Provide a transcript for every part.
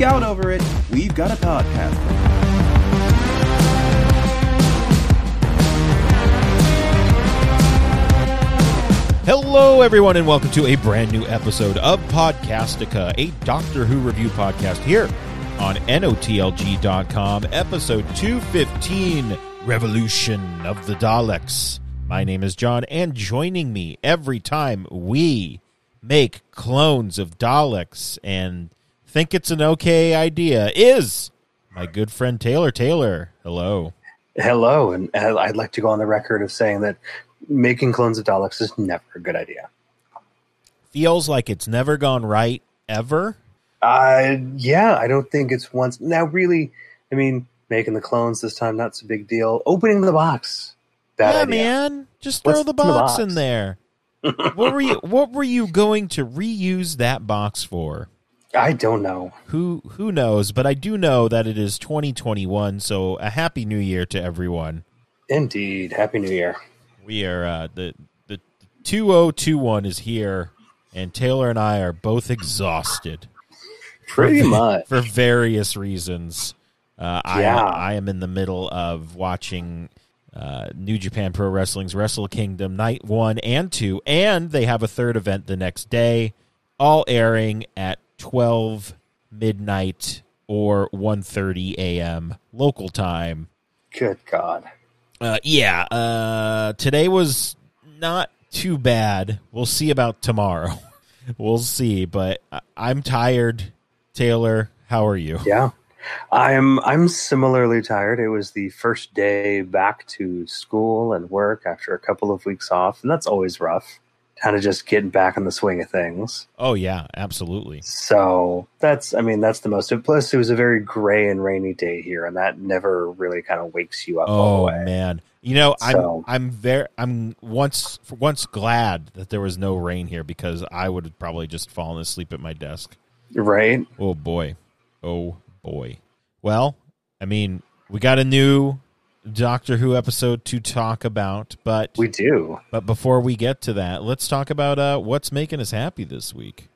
geek out over it, we've got a podcast. Hello, everyone, and welcome to a brand new episode of Podcastica, a Doctor Who review podcast here on NOTLG.com, episode 215 Revolution of the Daleks. My name is John, and joining me every time we make clones of Daleks and think it's an okay idea is my good friend Taylor. Taylor, hello. Hello, and uh, I'd like to go on the record of saying that making clones of Daleks is never a good idea. Feels like it's never gone right ever. Uh, yeah, I don't think it's once. Now, really, I mean, making the clones this time, not so big deal. Opening the box, bad yeah, idea. man, just throw the in the box, box? in there. what were you? What were you going to reuse that box for? I don't know. Who who knows? But I do know that it is 2021. So a happy New Year to everyone. Indeed, Happy New Year. We are uh, the the 2021 is here, and Taylor and I are both exhausted. Pretty much. for various reasons. Uh, Yeah. I I am in the middle of watching uh, New Japan Pro Wrestling's Wrestle Kingdom Night One and Two, and they have a third event the next day, all airing at twelve midnight or 1.30 a.m. local time. Good God. Uh, yeah, uh, today was not too bad. We'll see about tomorrow. we'll see, but I'm tired. Taylor, how are you? Yeah. I'm I'm similarly tired. It was the first day back to school and work after a couple of weeks off, and that's always rough. Kind of just getting back in the swing of things. Oh yeah, absolutely. So that's, I mean, that's the most. Plus, it was a very gray and rainy day here, and that never really kind of wakes you up all Oh the way. man, you know So- I'm I'm very I'm once for once glad that there was no rain here because I would have probably just fallen asleep at my desk. Right? Oh boy, oh boy. Well, I mean, we got a new Doctor Who episode to talk about, but We do. but before we get to that, let's talk about uh, what's making us happy this week.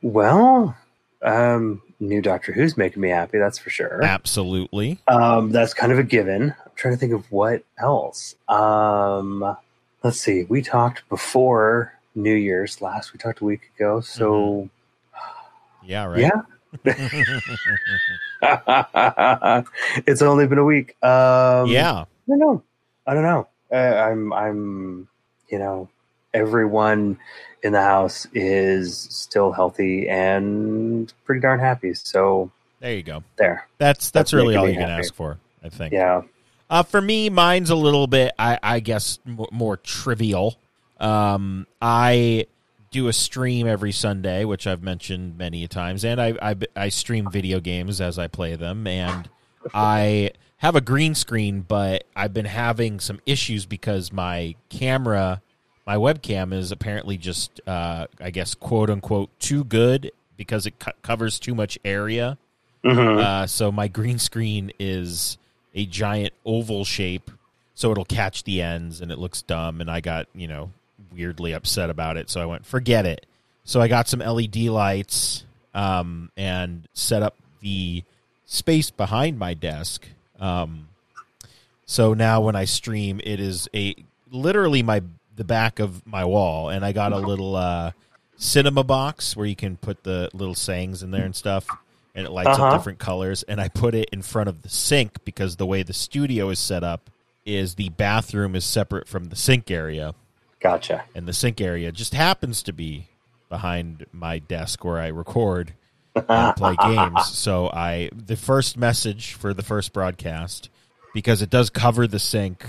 Well, um, new Doctor Who's making me happy. That's for sure. Absolutely. Um, that's kind of a given. I'm trying to think of what else. Um, let's see. We talked before New Year's last. We talked a week ago. So Yeah, right. yeah, it's only been a week. Um, yeah. I don't know. I don't know. Uh, I'm. I'm. You know, everyone in the house is still healthy and pretty darn happy. So There you go. there. That's that's, That's really all you can happy. ask for, I think. Yeah. Uh, for me, mine's a little bit, I, I guess, m- more trivial. Um, I do a stream every Sunday, which I've mentioned many times, and I, I I stream video games as I play them, and I have a green screen, but I've been having some issues because my camera, my webcam, is apparently just, uh, I guess, quote unquote, too good because it co- covers too much area. Mhm. Uh, so my green screen is a giant oval shape, so it'll catch the ends and it looks dumb. And I got you know weirdly upset about it, so I went forget it. So I got some LED lights um, and set up the space behind my desk. Um, so now when I stream, it is a literally my the back of my wall, and I got a little uh, cinema box where you can put the little sayings in there and stuff, and it lights Uh-huh. up different colors. And I put it in front of the sink because the way the studio is set up is the bathroom is separate from the sink area, Gotcha. and the sink area just happens to be behind my desk where I record and play games. So I the first message for the first broadcast because it does cover the sink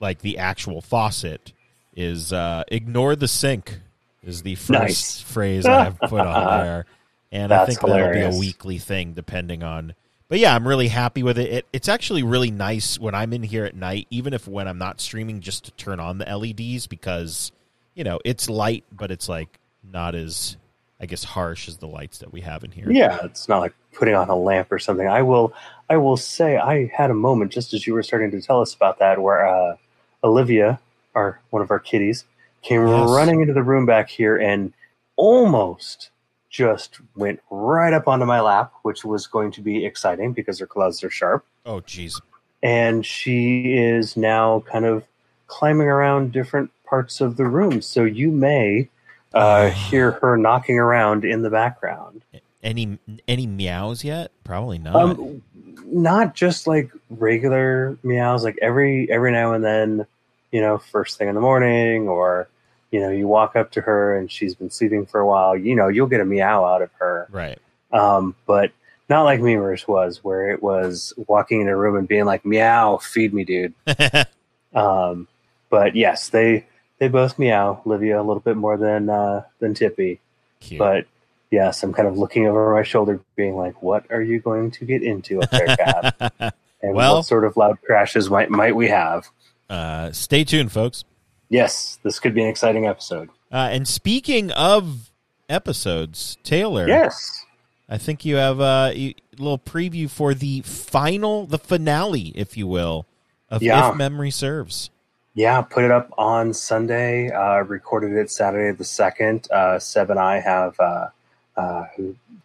like the actual faucet is uh ignore the sink is the first Nice. phrase I have put on there. And I That's think that'll be a weekly thing depending on but yeah, I'm really happy with it. it. It's actually really nice when I'm in here at night, even if when I'm not streaming, just to turn on the LEDs because, you know, it's light, but it's like not as, I guess, harsh as the lights that we have in here. Yeah, it's not like putting on a lamp or something. I will. I will say I had a moment just as you were starting to tell us about that, where uh, Olivia, our one of our kitties, came Yes. running into the room back here and almost just went right up onto my lap, which was going to be exciting because her claws are sharp. Oh, jeez. And she is now kind of climbing around different parts of the room. So you may uh, hear her knocking around in the background. Any any meows yet? Probably not. Um, not just like regular meows. Like every every now and then, you know, first thing in the morning, or you know, you walk up to her and she's been sleeping for a while. You know, you'll get a meow out of her. right. Um, but not like Memers was, where it was walking in a room and being like, "Meow, feed me, dude." Um, but yes, they they both meow. Livia a little bit more than uh, than Tippy, Cute. but yes, I'm kind of looking over my shoulder, being like, "What are you going to get into up there, Cat? And Well- what sort of loud crashes might might we have?" uh, stay tuned, folks. Yes, this could be an exciting episode. Uh, and speaking of episodes, Taylor, Yes, I think you have uh, a little preview for the final, the finale, if you will, of Yeah. If Memory Serves. yeah, put it up on Sunday. Uh, recorded it Saturday the second. Uh, Seb and I have uh, uh,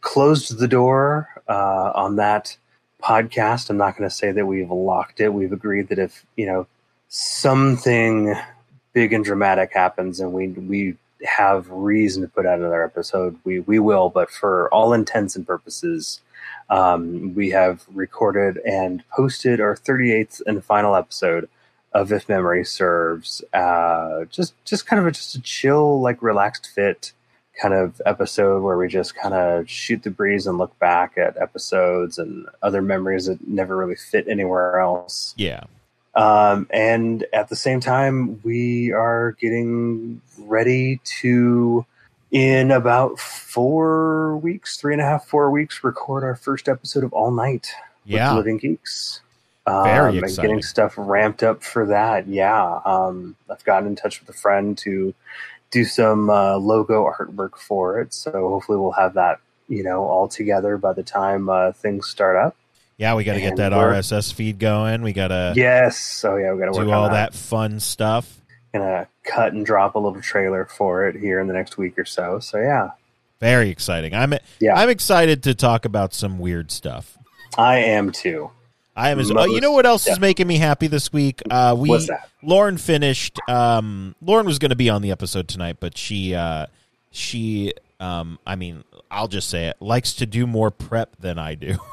closed the door uh, on that podcast. I'm not going to say that we've locked it. We've agreed that if you know something big and dramatic happens, and we we have reason to put out another episode, we we will. But for all intents and purposes, um, we have recorded and posted our 38th and final episode of If Memory Serves. Uh, just just kind of a, just a chill, like relaxed fit kind of episode where we just kind of shoot the breeze and look back at episodes and other memories that never really fit anywhere else. Yeah. Um, and at the same time, we are getting ready to, in about four weeks, three and a half, four weeks, record our first episode of All Night with Living Geeks. Um, Very and exciting. getting stuff ramped up for that. Yeah. Um, I've gotten in touch with a friend to do some uh, logo artwork for it. So hopefully we'll have that, you know, all together by the time uh, things start up. Yeah, we got to get that RSS feed going. We got to yes. Oh yeah, we got to work do on all that. that fun stuff. Gonna cut and drop a little trailer for it here in the next week or so. So yeah, Very exciting. I'm Yeah. I'm excited to talk about some weird stuff. I am too. I am as Most oh, you know what else is making me happy this week? Uh we What's that? Lauren finished um Lauren was going to be on the episode tonight, but she uh she um I mean, I'll just say it, likes to do more prep than I do.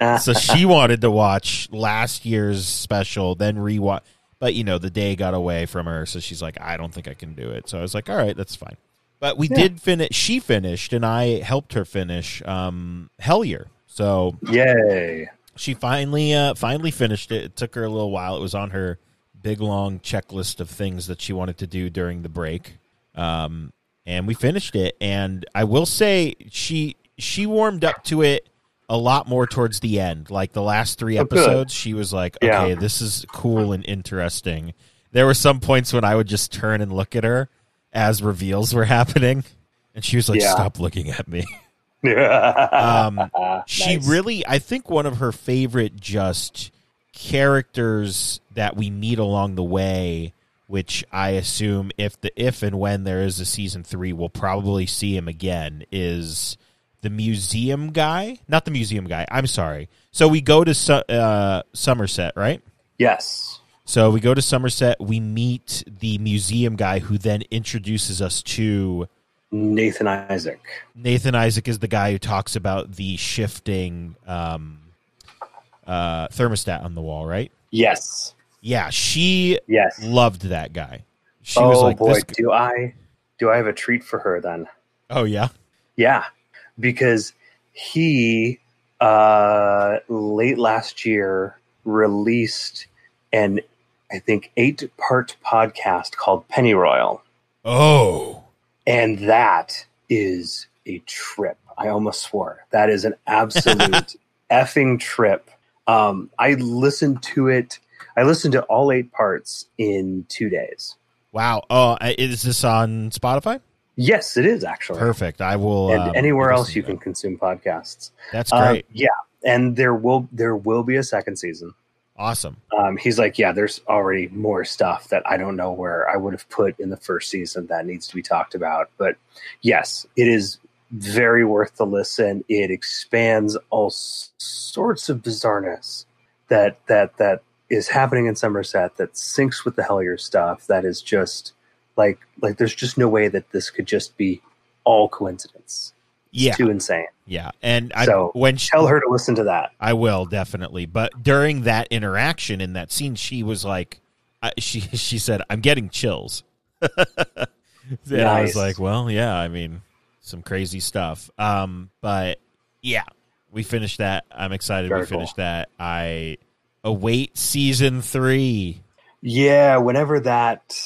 so she wanted to watch last year's special, then rewatch. But you know, the day got away from her, so she's like, "I don't think I can do it." So I was like, "All right, that's fine." But we Yeah. did finish. She finished, and I helped her finish um, Hellier. So Yay! she finally uh, finally finished it. It took her a little while. It was on her big long checklist of things that she wanted to do during the break. Um, and we finished it. And I will say she she warmed up to it a lot more towards the end. Like the last three good. episodes, she was like, Yeah. "Okay, this is cool and interesting." There were some points when I would just turn and look at her as reveals were happening, and she was like, Yeah. "Stop looking at me." um, she really i think one of her favorite just characters that we meet along the way which i assume if the if and when there is a season three we'll probably see him again is the museum guy not the museum guy i'm sorry so we go to Su- uh, somerset right yes. so we go to somerset we meet the museum guy who then introduces us to Nathan Isaac. Nathan Isaac is the guy who talks about the shifting um, uh, thermostat on the wall, right? Yes. Yeah, she Yes. loved that guy. She oh was like, boy, do I do I have a treat for her then? "Oh yeah, Yeah, because he uh, late last year released an I think eight part podcast called Pennyroyal, oh and that is a trip. I almost swore that is an absolute effing trip. Um, I listened to it. I listened to all eight parts in two days. wow." Oh, is this on Spotify? Yes, it is actually. Perfect. I will. And um, anywhere else you to can consume podcasts. That's Um, great. yeah, and there will there will be a second season. awesome. Um, he's like, yeah, there's already more stuff that I don't know where I would have put in the first season that needs to be talked about. But yes, it is very worth the listen. It expands all s- sorts of bizarreness that that that is happening in Somerset that syncs with the Hellier stuff. That is just like like there's just no way that this could just be all coincidence. It's Yeah, too insane. yeah. And I So, when she, Tell her to listen to that. I will definitely. But during that interaction in that scene, she was like, I, she she said, "I'm getting chills." and I was like, "Well, yeah. I mean, some crazy stuff." Um, but yeah, we finished that. I'm excited Very we finished that. I await season three. Yeah, whenever that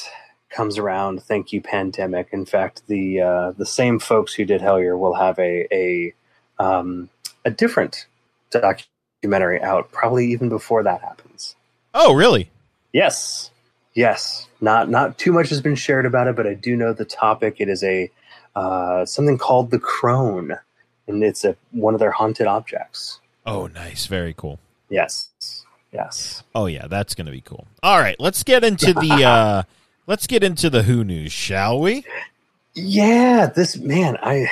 comes around, thank you, pandemic. In fact, the uh, the same folks who did Hellier will have a a um, a different documentary out, probably even before that happens. Oh, really? Yes, yes. Not not too much has been shared about it, but I do know the topic. It is a uh, something called the Crone, and it's a one of their haunted objects. Oh, nice. Very cool. Yes, yes. Oh yeah, that's gonna be cool. All right, let's get into the uh let's get into the Who news, shall we? Yeah, this man, I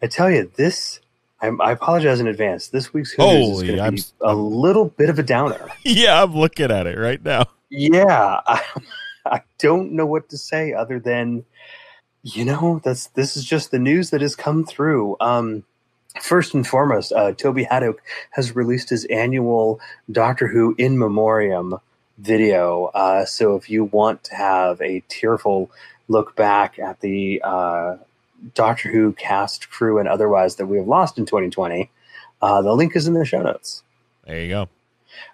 I tell you, this I, I apologize in advance. This week's Who News is Holy, going to I'm be a little bit of a downer. yeah, I'm looking at it right now. Yeah, I, I don't know what to say other than, you know, that's this is just the news that has come through. Um, first and foremost, uh, Toby Hadoke has released his annual Doctor Who in memoriam video. Uh, so if you want to have a tearful look back at the uh, Doctor Who cast, crew, and otherwise that we have lost in 2020, uh, the link is in the show notes. There you go.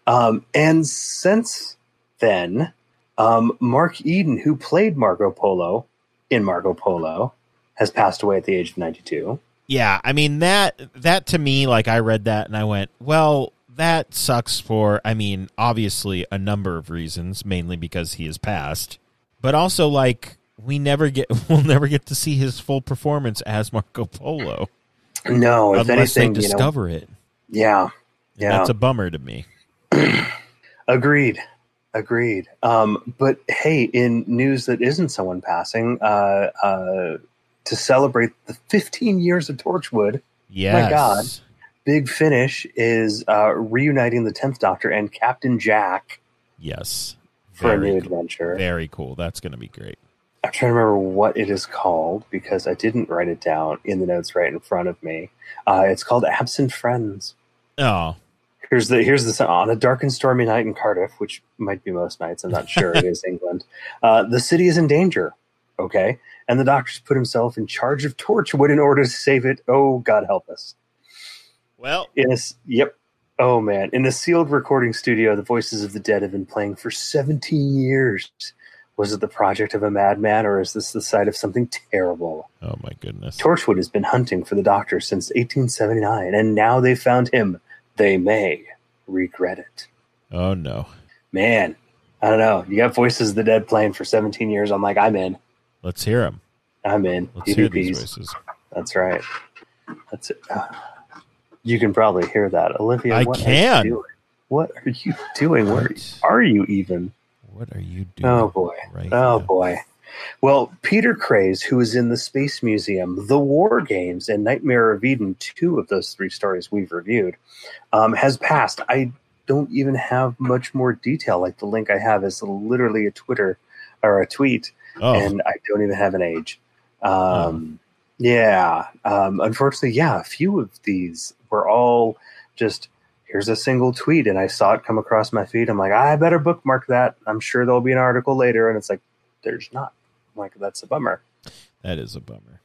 Um, and since then, um, Mark Eden, who played Marco Polo in Marco Polo, has passed away at the age of 92. Yeah, I mean that that to me, like I read that and I went, well, that sucks for I mean, obviously a number of reasons, mainly because he has passed, but also like we never get we'll never get to see his full performance as Marco Polo No, if unless anything, they you know, discover it. yeah, And yeah. That's a bummer to me. Agreed. Agreed. Um, but hey, in news that isn't someone passing, uh, uh, to celebrate the 15 years of Torchwood, Yes. My God. Big Finish is uh, reuniting the 10th Doctor and Captain Jack Yes. for a new cool. adventure. Very cool. That's going to be great. I'm trying to remember what it is called because I didn't write it down in the notes right in front of me. Uh, it's called Absent Friends. Oh, Here's the here's the on a dark and stormy night in Cardiff, which might be most nights. I'm not sure. it is England. Uh, the city is in danger. Okay, and the doctor's put himself in charge of Torchwood in order to save it. Oh, God help us! Well, In a s- yep. Oh man, in the sealed recording studio, the voices of the dead have been playing for 17 years. Was it the project of a madman, or is this the site of something terrible? oh my goodness. Torchwood has been hunting for the Doctor since 1879, and now they found him. They may regret it. Oh no. Man, I don't know. You got voices of the dead playing for 17 years. I'm like, I'm in. Let's hear them. I'm in. Let's hear these voices. That's right. That's it. You can probably hear that, Olivia. I what are you can. doing? What are you doing? Where What? are you even? What are you doing? Oh boy. Right Oh now? boy. Well, Peter Craze, who is in the Space Museum, The War Games, and Nightmare of Eden, two of those three stories we've reviewed, um, has passed. I don't even have much more detail. Like the link I have is literally a Twitter or a tweet, Oh, and I don't even have an age. Um, Yeah. Um, unfortunately, yeah, a few of these were all just here's a single tweet, and I saw it come across my feed. I'm like, I better bookmark that. I'm sure there'll be an article later, and it's like, there's not. I'm like, that's a bummer. that is a bummer.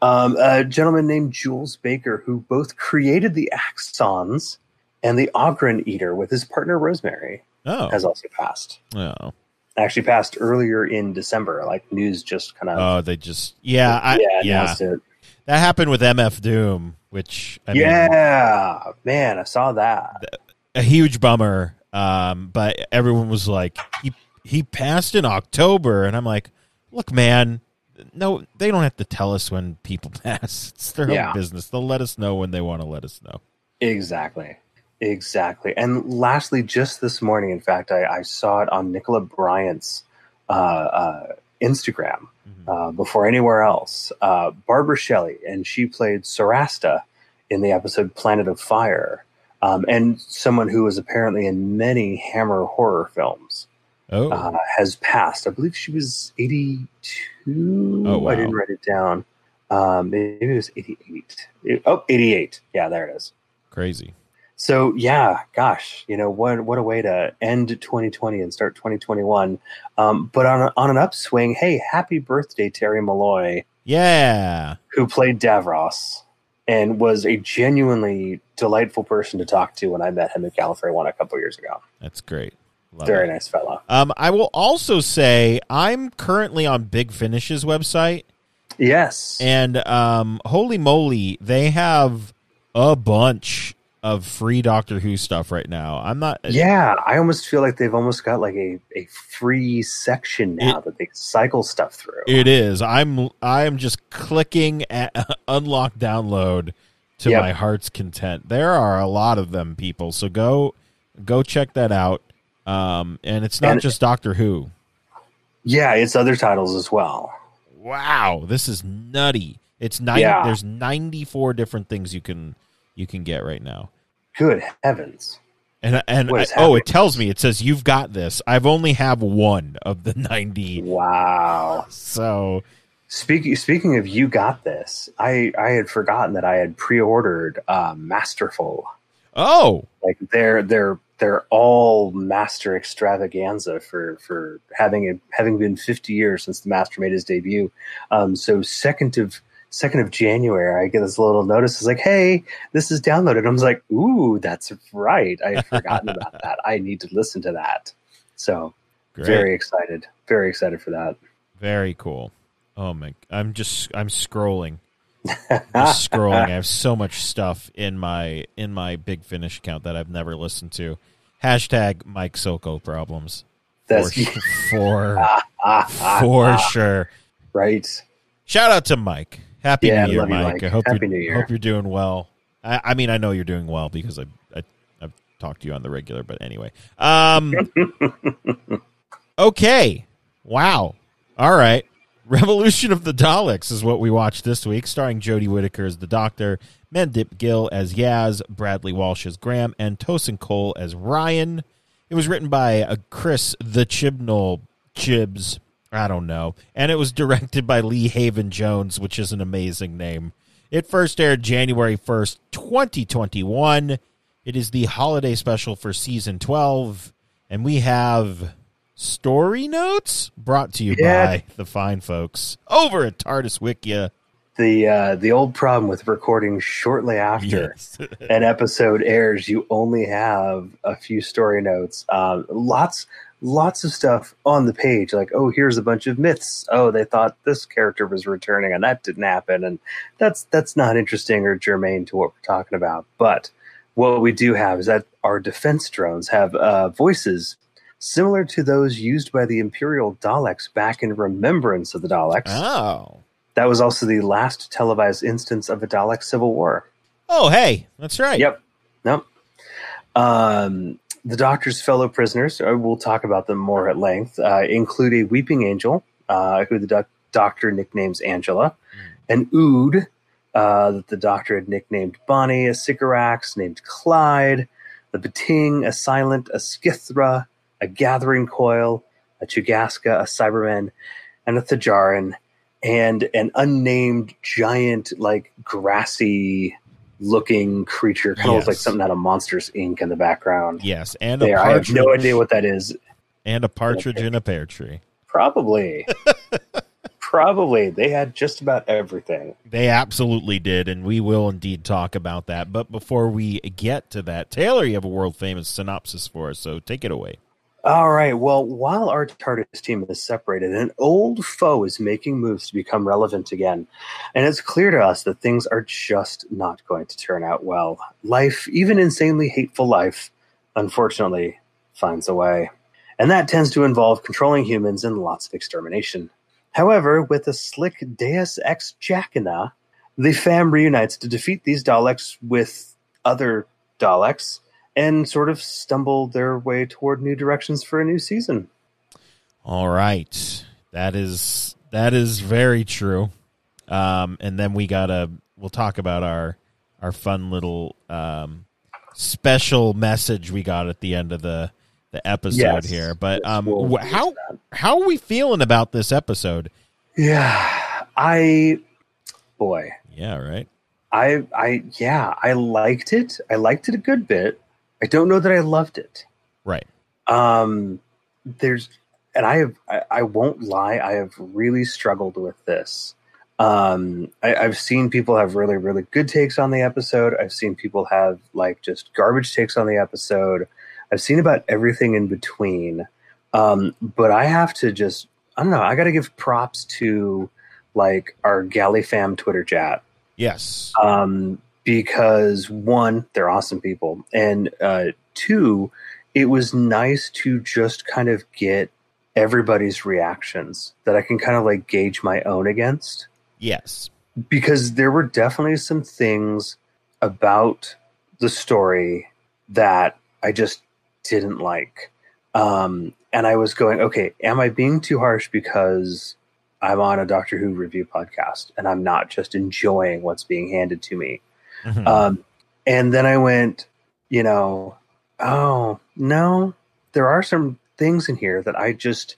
Um, a gentleman named Jules Baker, who both created the Axons and the Ogron Eater with his partner Rosemary, Oh, has also passed. oh, Actually, passed earlier in December. Like news just kind of oh! They just yeah, I, yeah, yeah, it. That happened with MF Doom, which I mean, yeah, man, I saw that. a huge bummer. Um, but everyone was like, he he passed in October, and I'm like, look, man, no, they don't have to tell us when people pass. It's their Yeah. own business. They'll let us know when they want to let us know. Exactly. Exactly. And lastly, just this morning, in fact, I, I saw it on Nicola Bryant's uh, uh, Instagram Mhm. uh, before anywhere else. Uh, Barbara Shelley, and she played Sorasta in the episode Planet of Fire, um, and someone who was apparently in many Hammer horror films Oh, uh, has passed. I believe she was 82. Oh, wow. I didn't write it down. Um, maybe it was 88. It- oh, 88. Yeah, there it is. crazy. So yeah, gosh, you know what? What a way to end 2020 and start 2021. Um, but on a, on an upswing. Hey, happy birthday, Terry Molloy, Yeah. who played Davros and was a genuinely delightful person to talk to when I met him at Gallifrey One a couple years ago. That's great. Love Very it. nice fellow. Um, I will also say I'm currently on Big Finish's website, Yes. and um, holy moly, they have a bunch of free Doctor Who stuff right now. I'm not. yeah, I almost feel like they've almost got like a, a free section now that they cycle stuff through. It is. I'm. I'm just clicking at unlock download to Yep. my heart's content. There are a lot of them, people. So go, go check that out. Um, and it's not And- just Doctor Who. yeah, it's other titles as well. Wow, this is nutty. It's nine. Yeah. There's 94 different things you can you can get right now. Good heavens. And and I- oh, it tells me it says you've got this. I've only have one of the 90. Wow. So Speaking speaking of you got this, I I had forgotten that I had pre-ordered uh, Masterful. oh, Like they're they're they're all master extravaganza for for having it having been 50 years since the master made his debut. Um, so second of second of January, I get this little notice. It's like, hey, this is downloaded. I was like, ooh, that's right. I had forgotten about that. I need to listen to that. So great. very excited, very excited for that. Very cool. Oh my! I'm just I'm scrolling, just scrolling. I have so much stuff in my in my Big Finish account that I've never listened to. Hashtag Mike Soko problems for That's for, for sure. right. Shout out to Mike. Happy Yeah, New Year, Mike. Mike. I hope Happy you New Year. hope you're doing well. I, I mean, I know you're doing well because I, I I've talked to you on the regular. But anyway, um, okay, wow, all right. Revolution of the Daleks is what we watched this week, starring Jodie Whittaker as the Doctor, Mandip Gill as Yaz, Bradley Walsh as Graham, and Tosin Cole as Ryan. It was written by uh, Chris the Chibnall Chibs. I don't know. And it was directed by Lee Haven Jones, which is an amazing name. It first aired January 1st, 2021. It is the holiday special for season 12. And we have story notes brought to you Yeah. by the fine folks over at TARDIS Wikia. The uh, the old problem with recording shortly after Yes. an episode airs, you only have a few story notes. Um, lots lots of stuff on the page, like oh, here's a bunch of myths. Oh, they thought this character was returning, and that didn't happen, and that's that's not interesting or germane to what we're talking about. But what we do have is that our defense drones have uh, voices similar to those used by the Imperial Daleks back in Remembrance of the Daleks. oh. That was also the last televised instance of a Dalek civil war. Oh, hey, that's right. Yep. Nope. Um, the Doctor's fellow prisoners, uh, we'll talk about them more at length, uh, include a weeping angel, uh, who the doc- Doctor nicknames Angela, an Ood, uh, that the Doctor had nicknamed Bonnie, a Sycorax named Clyde, the Pting, a Silent, a Skithra, a Gathering Coil, a Chugaska, a Cyberman, and a Thijarian, and an unnamed giant, like grassy looking creature, kind of looks like something out of Monsters Inc. in the background. Yes, and a There, I have no idea what that is. and a partridge in a pear tree. Probably. Probably. They had just about everything. They absolutely did, and we will indeed talk about that. But before we get to that, Taylor, you have a world famous synopsis for us, so take it away. All right. Well, while our TARDIS team is separated, an old foe is making moves to become relevant again. And it's clear to us that things are just not going to turn out well. Life, even insanely hateful life, unfortunately, finds a way. And that tends to involve controlling humans and lots of extermination. However, with a slick Deus Ex Machina, the fam reunites to defeat these Daleks with other Daleks and sort of stumble their way toward new directions for a new season. All right. That is that is very true. Um, and then we gotta we'll talk about our our fun little um, special message we got at the end of the the episode Yes. here. But um, we'll how how are we feeling about this episode? Yeah, I, boy, Yeah, right. I, I, yeah, I liked it. I liked it a good bit. I don't know that I loved it. Right. Um, there's, and I have, I, I won't lie, I have really struggled with this. Um, I, I've seen people have really, really good takes on the episode. I've seen people have like just garbage takes on the episode. I've seen about everything in between. Um, but I have to just, I don't know, I got to give props to like our Galley fam Twitter chat Yes. um, because one, they're awesome people, and uh, two, it was nice to just kind of get everybody's reactions that I can kind of like gauge my own against yes. because there were definitely some things about the story that I just didn't like. Um, and I was going, okay, am I being too harsh because I'm on a Doctor Who review podcast and I'm not just enjoying what's being handed to me? Mhm. Um, and then I went, you know, oh, no, there are some things in here that I just,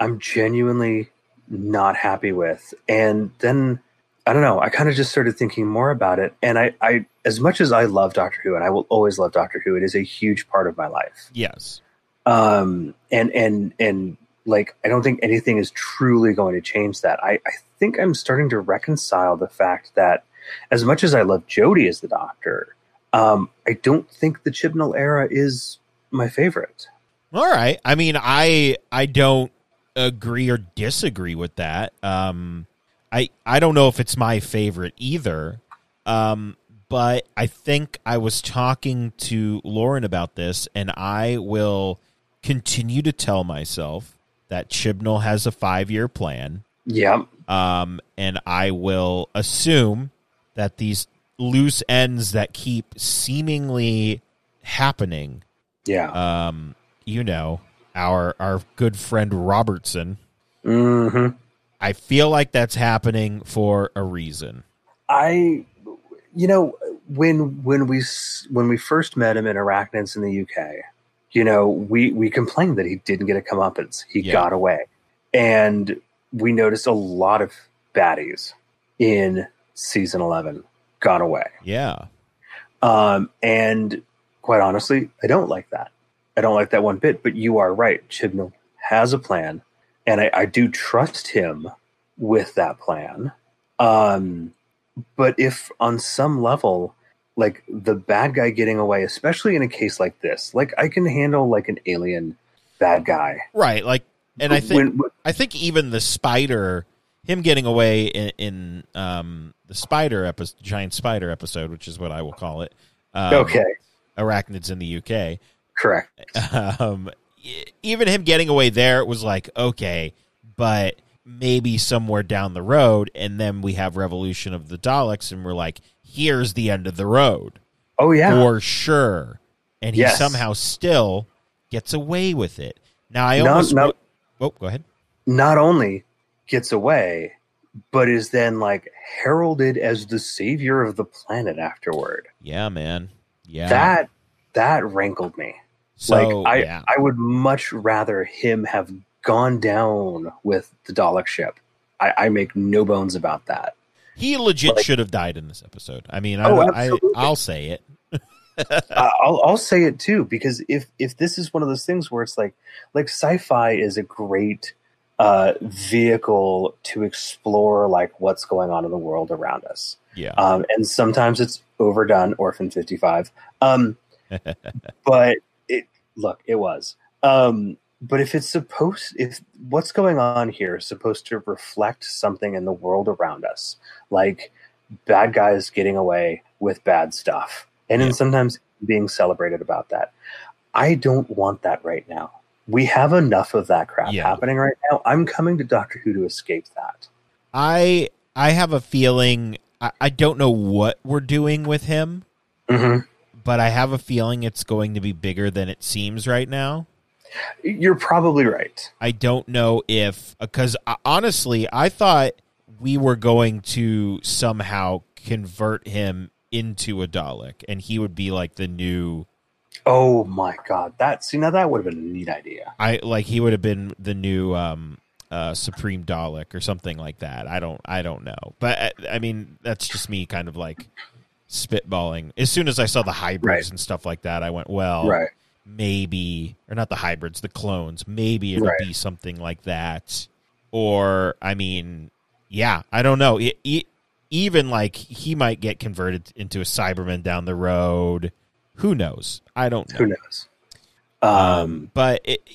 I'm genuinely not happy with. And then, I don't know, I kind of just started thinking more about it. And I, I, as much as I love Doctor Who and I will always love Doctor Who, it is a huge part of my life. yes. Um, and, and, and like, I don't think anything is truly going to change that. I, I think I'm starting to reconcile the fact that as much as I love Jodie as the Doctor, um, I don't think the Chibnall era is my favorite. All right. I mean, I I don't agree or disagree with that. Um, I I don't know if it's my favorite either. Um, but I think I was talking to Lauren about this, and I will continue to tell myself that Chibnall has a five year plan. Yeah, Um, and I will assume that these loose ends that keep seemingly happening yeah, um, you know, our our good friend Robertson. hmm I feel like that's happening for a reason. I, you know, when when we when we first met him in Arachnids in the UK, you know, we we complained that he didn't get a comeuppance. He Yeah. got away, and we noticed a lot of baddies in season eleven got away. Yeah. Um, and quite honestly, I don't like that. I don't like that one bit. But you are right. Chibnall has a plan, and I, I do trust him with that plan. Um, but if on some level, like the bad guy getting away, especially in a case like this, like I can handle like an alien bad guy. Right. Like, and I think When- I think even the spider, him getting away in, in um the spider episode, giant spider episode, which is what I will call it. Um, okay, Arachnids in the UK. correct. um, even him getting away there was like okay, but maybe somewhere down the road, and then we have Revolution of the Daleks, and we're like, here's the end of the road Oh yeah, for sure, and he Yes. somehow still gets away with it. Now I almost no. oh go ahead. not only gets away, but is then like heralded as the savior of the planet afterward. Yeah, man. Yeah, That that rankled me. so like I, yeah, I would much rather him have gone down with the Dalek ship. I, I make no bones about that. he legit like- should have died in this episode. I mean, I, Oh, I. I'll say it. uh, I'll I'll say it too because if if this is one of those things where it's like like sci-fi is a great uh, vehicle to explore like what's going on in the world around us. Yeah, um, and sometimes it's overdone. Orphan fifty five, um, but it look it was. Um, but if it's supposed, if what's going on here is supposed to reflect something in the world around us, like bad guys getting away with bad stuff, and then sometimes being celebrated about that, I don't want that right now. We have enough of that crap Yeah. happening right now. I'm coming to Doctor Who to escape that. I I have a feeling I, I don't know what we're doing with him, Mm-hmm. but I have a feeling it's going to be bigger than it seems right now. You're probably right. I don't know if because uh, honestly, I thought we were going to somehow convert him into a Dalek, and he would be like the new. Oh my god, that see now that would have been a neat idea. I like he would have been the new um, uh, Supreme Dalek or something like that. I don't I don't know, but uh, I mean that's just me kind of like spitballing. As soon as I saw the hybrids Right. and stuff like that, I went well. Right. maybe or not the hybrids the clones maybe it'll Right. be something like that or i mean yeah i don't know it, it, even like he might get converted into a cyberman down the road who knows? I don't know. Who knows? Um, but it,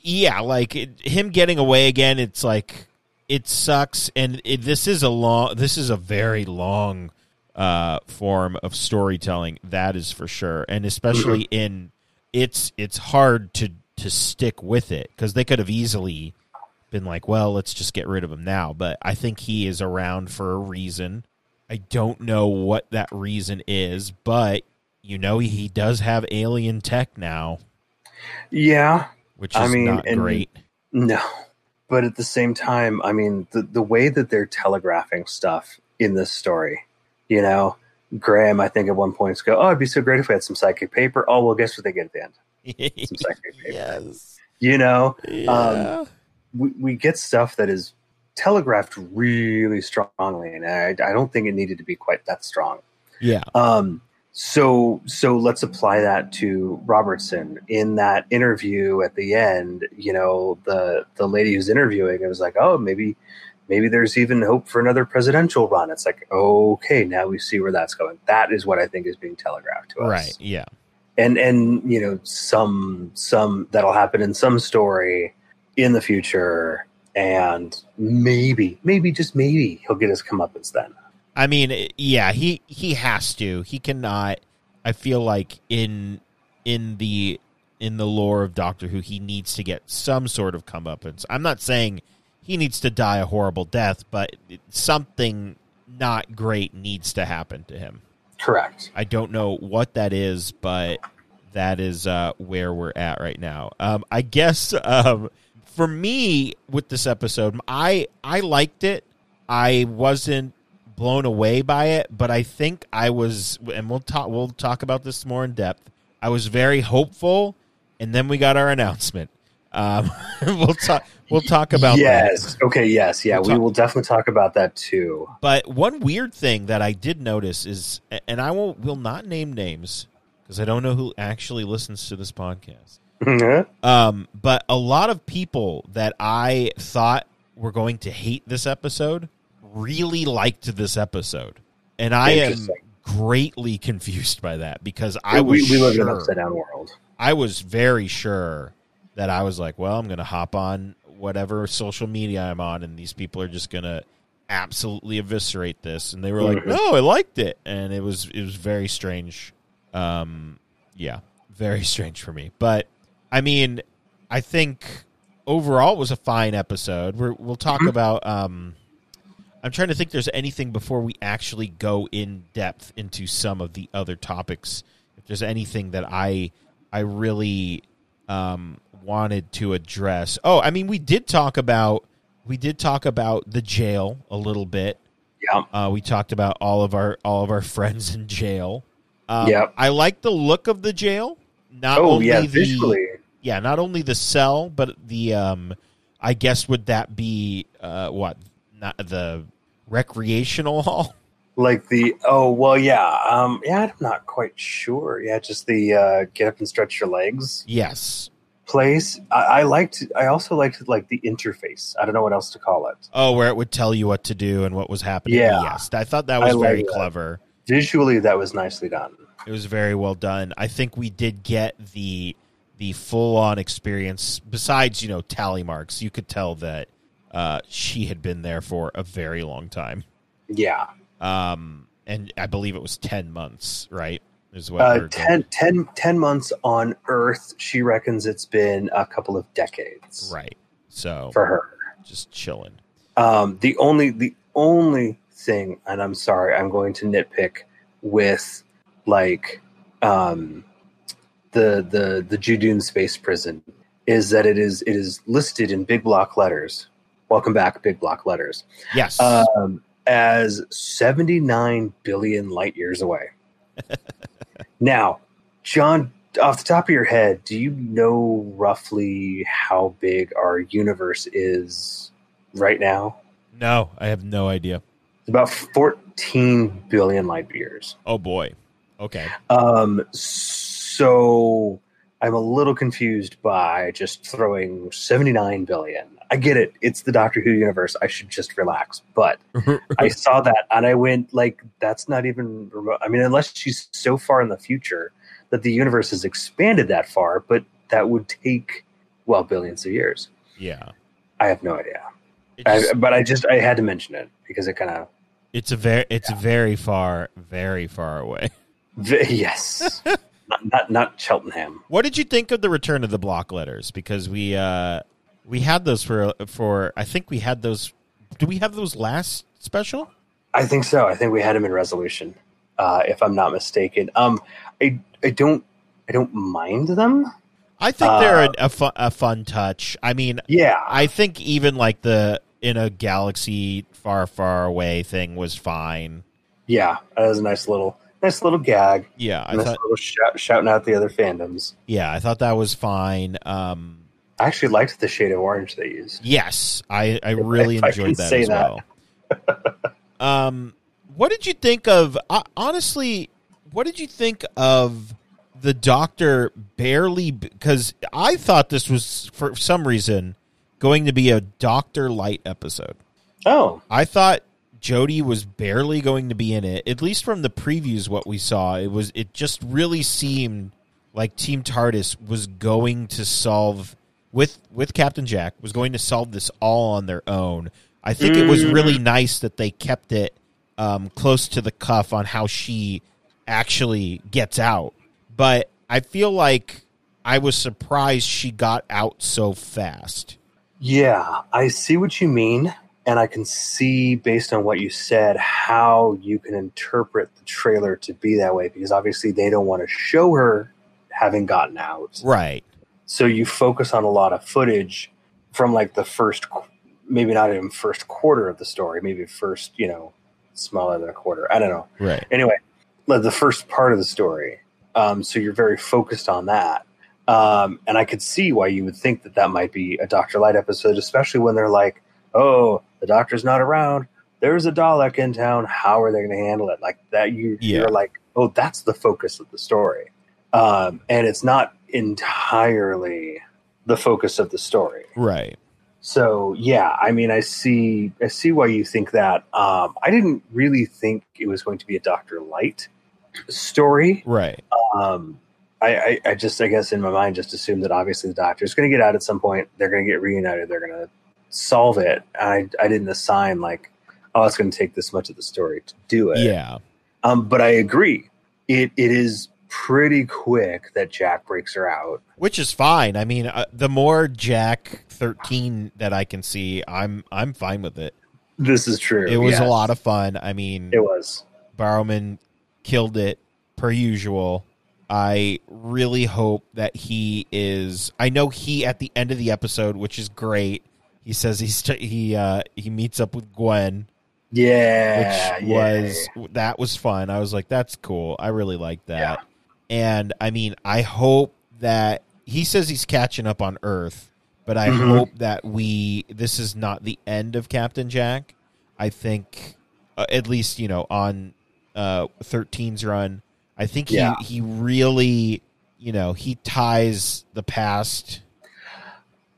yeah like it, him getting away again it's like it sucks. And it, this is a long this is a very long uh form of storytelling that is for sure. And especially in it's it's hard to to stick with it because they could have easily been like well let's just get rid of him now. But i think he is around for a reason. I don't know what that reason is but you know he does have alien tech now yeah, which is I mean, not and- great. no, but at the same time, I mean, the the way that they're telegraphing stuff in this story, you know, Graham, I think at one point go, "Oh, it'd be so great if we had some psychic paper." Oh, well, guess what they get at the end? Some psychic paper. yes. You know, Yeah. we, we get stuff that is telegraphed really strongly, and I, I don't think it needed to be quite that strong. yeah. Um, so so let's apply that to Robertson in that interview at the end. You know, the the lady who's interviewing it was like, oh, maybe maybe there's even hope for another presidential run. It's like, okay, now we see where that's going. That is what I think is being telegraphed to us, Right. Yeah. And and you know, some some that'll happen in some story in the future, and maybe maybe just maybe he'll get his comeuppance then. I mean, yeah, he he has to. He cannot. I feel like in in the in the lore of Doctor Who, he needs to get some sort of comeuppance. I'm not saying he needs to die a horrible death, but something not great needs to happen to him. Correct. I don't know what that is, but that is uh, where we're at right now. Um, I guess um, for me with this episode, I I liked it. I wasn't blown away by it, but I think I was, and we'll talk we'll talk about this more in depth. I was very hopeful, and then we got our announcement. Um, we'll talk we'll talk about that. yes. Okay. Yes. Yeah. We'll we will definitely talk about that too. But one weird thing that I did notice is, and I will will not name names because I don't know who actually listens to this podcast. Um, but a lot of people that I thought were going to hate this episode really liked this episode, and I am greatly confused by that because I we, was we live in an upside down world. I was very sure that I was like, well, I'm going to hop on whatever social media I'm on, and these people are just going to absolutely eviscerate this. And they were like, Mhm. no, I liked it, and it was it was very strange. Um, yeah, very strange for me. But I mean, I think overall it was a fine episode. We're, we'll talk Mhm. about. Um, I'm trying to think. There's anything before we actually go in depth into some of the other topics. If there's anything that I I really um, wanted to address. Oh, I mean, we did talk about we did talk about the jail a little bit. Yeah. Uh, we talked about all of our all of our friends in jail. Um, Yep. I like the look of the jail. Not Oh only yeah. the Visually. yeah, not only the cell, but the um, I guess would that be uh, what not the recreational hall? Like the oh well yeah um yeah I'm not quite sure yeah just the uh, get up and stretch your legs Yes. place I, I liked I also liked like the interface I don't know what else to call it Oh, where it would tell you what to do and what was happening. Yeah. Yes, I thought that I was like very that. clever. visually that was nicely done It was very well done. I think we did get the the full on experience. Besides, you know, tally marks, you could tell that uh, she had been there for a very long time. yeah Um, and I believe it was ten months, right? Is what uh, we're 10, 10, 10 months on Earth she reckons it's been a couple of decades right. So for her just chilling. Um, the only the only thing, and I'm sorry, I'm going to nitpick with like um, the the the Judoon space prison is that it is it is listed in big block letters. Welcome back, big block letters. Yes. Um, as 79 billion light years away. now, John, off the top of your head, do you know roughly how big our universe is right now? no, I have no idea. It's about 14 billion light years. Oh boy. Okay. Um, so I'm a little confused by just throwing 79 billion. I get it. It's the Doctor Who universe. I should just relax. But I saw that and I went like, that's not even remote. I mean, unless she's so far in the future that the universe has expanded that far, but that would take, well, billions of years. yeah. I have no idea. It I, but I just, I had to mention it because it kind of, it's a very it's very far very far away. yes. not, not, not Cheltenham. What did you think of the return of the block letters? Because we uh we had those for for I think we had those. Do we have those last special? I think so. I think we had them in resolution, uh, if I'm not mistaken. Um, I I don't I don't mind them. I think they're Uh, a, a, fun, a fun touch. I mean, Yeah, I think even like the in a galaxy far, far away thing was fine. yeah. That was a nice little nice little gag. Yeah, I nice thought. little shout, shouting out the other fandoms. Yeah, I thought that was fine. Um, I actually liked the shade of orange they used. yes, I I really I enjoyed can that say as that. well. um, what did you think of? Uh, honestly, what did you think of the Doctor barely? Because I thought this was for some reason going to be a Doctor-lite episode. Oh, I thought Jodie was barely going to be in it. At least from the previews, what we saw, it was it just really seemed like Team TARDIS was going to solve with with Captain Jack was going to solve this all on their own. I think it was really nice that they kept it um, close to the cuff on how she actually gets out. But I feel like I was surprised she got out so fast. yeah. I see what you mean, and I can see based on what you said how you can interpret the trailer to be that way because obviously they don't want to show her having gotten out. Right. So you focus on a lot of footage from like the first maybe not even first quarter of the story maybe first you know smaller than a quarter i don't know. Right. anyway like the first part of the story um, so you're very focused on that um, and i could see why you would think that that might be a dr-lite episode especially when they're like oh the doctor's not around. There's a dalek in town. How are they going to handle it? Like that you, Yeah. you're like oh that's the focus of the story. Um, and it's not entirely the focus of the story Right. so yeah, I mean, I see, I see why you think that. Um, I didn't really think it was going to be a Doctor-lite story. Right. Um, I, I, I just, I guess, in my mind, just assumed that obviously the Doctor's going to get out at some point. They're going to get reunited. They're going to solve it. I, I didn't assign like, oh, it's going to take this much of the story to do it. Yeah. Um, but I agree. It, it is pretty quick that Jack breaks her out. which is fine. I mean, uh, the more Jack thirteen that I can see, I'm I'm fine with it. This is true. It was yes. a lot of fun. I mean, It was. Barrowman killed it per usual. I really hope that he is. I know he at the end of the episode, which is great. He says he's he uh, he meets up with Gwen, Yeah. which yeah. was that was fun. I was like, that's cool. I really like that. Yeah. And I mean, I hope that he says he's catching up on Earth, but I Mhm. hope that we this is not the end of Captain Jack. I think uh, at least you know on uh 13's run, I think he Yeah. he really you know he ties the past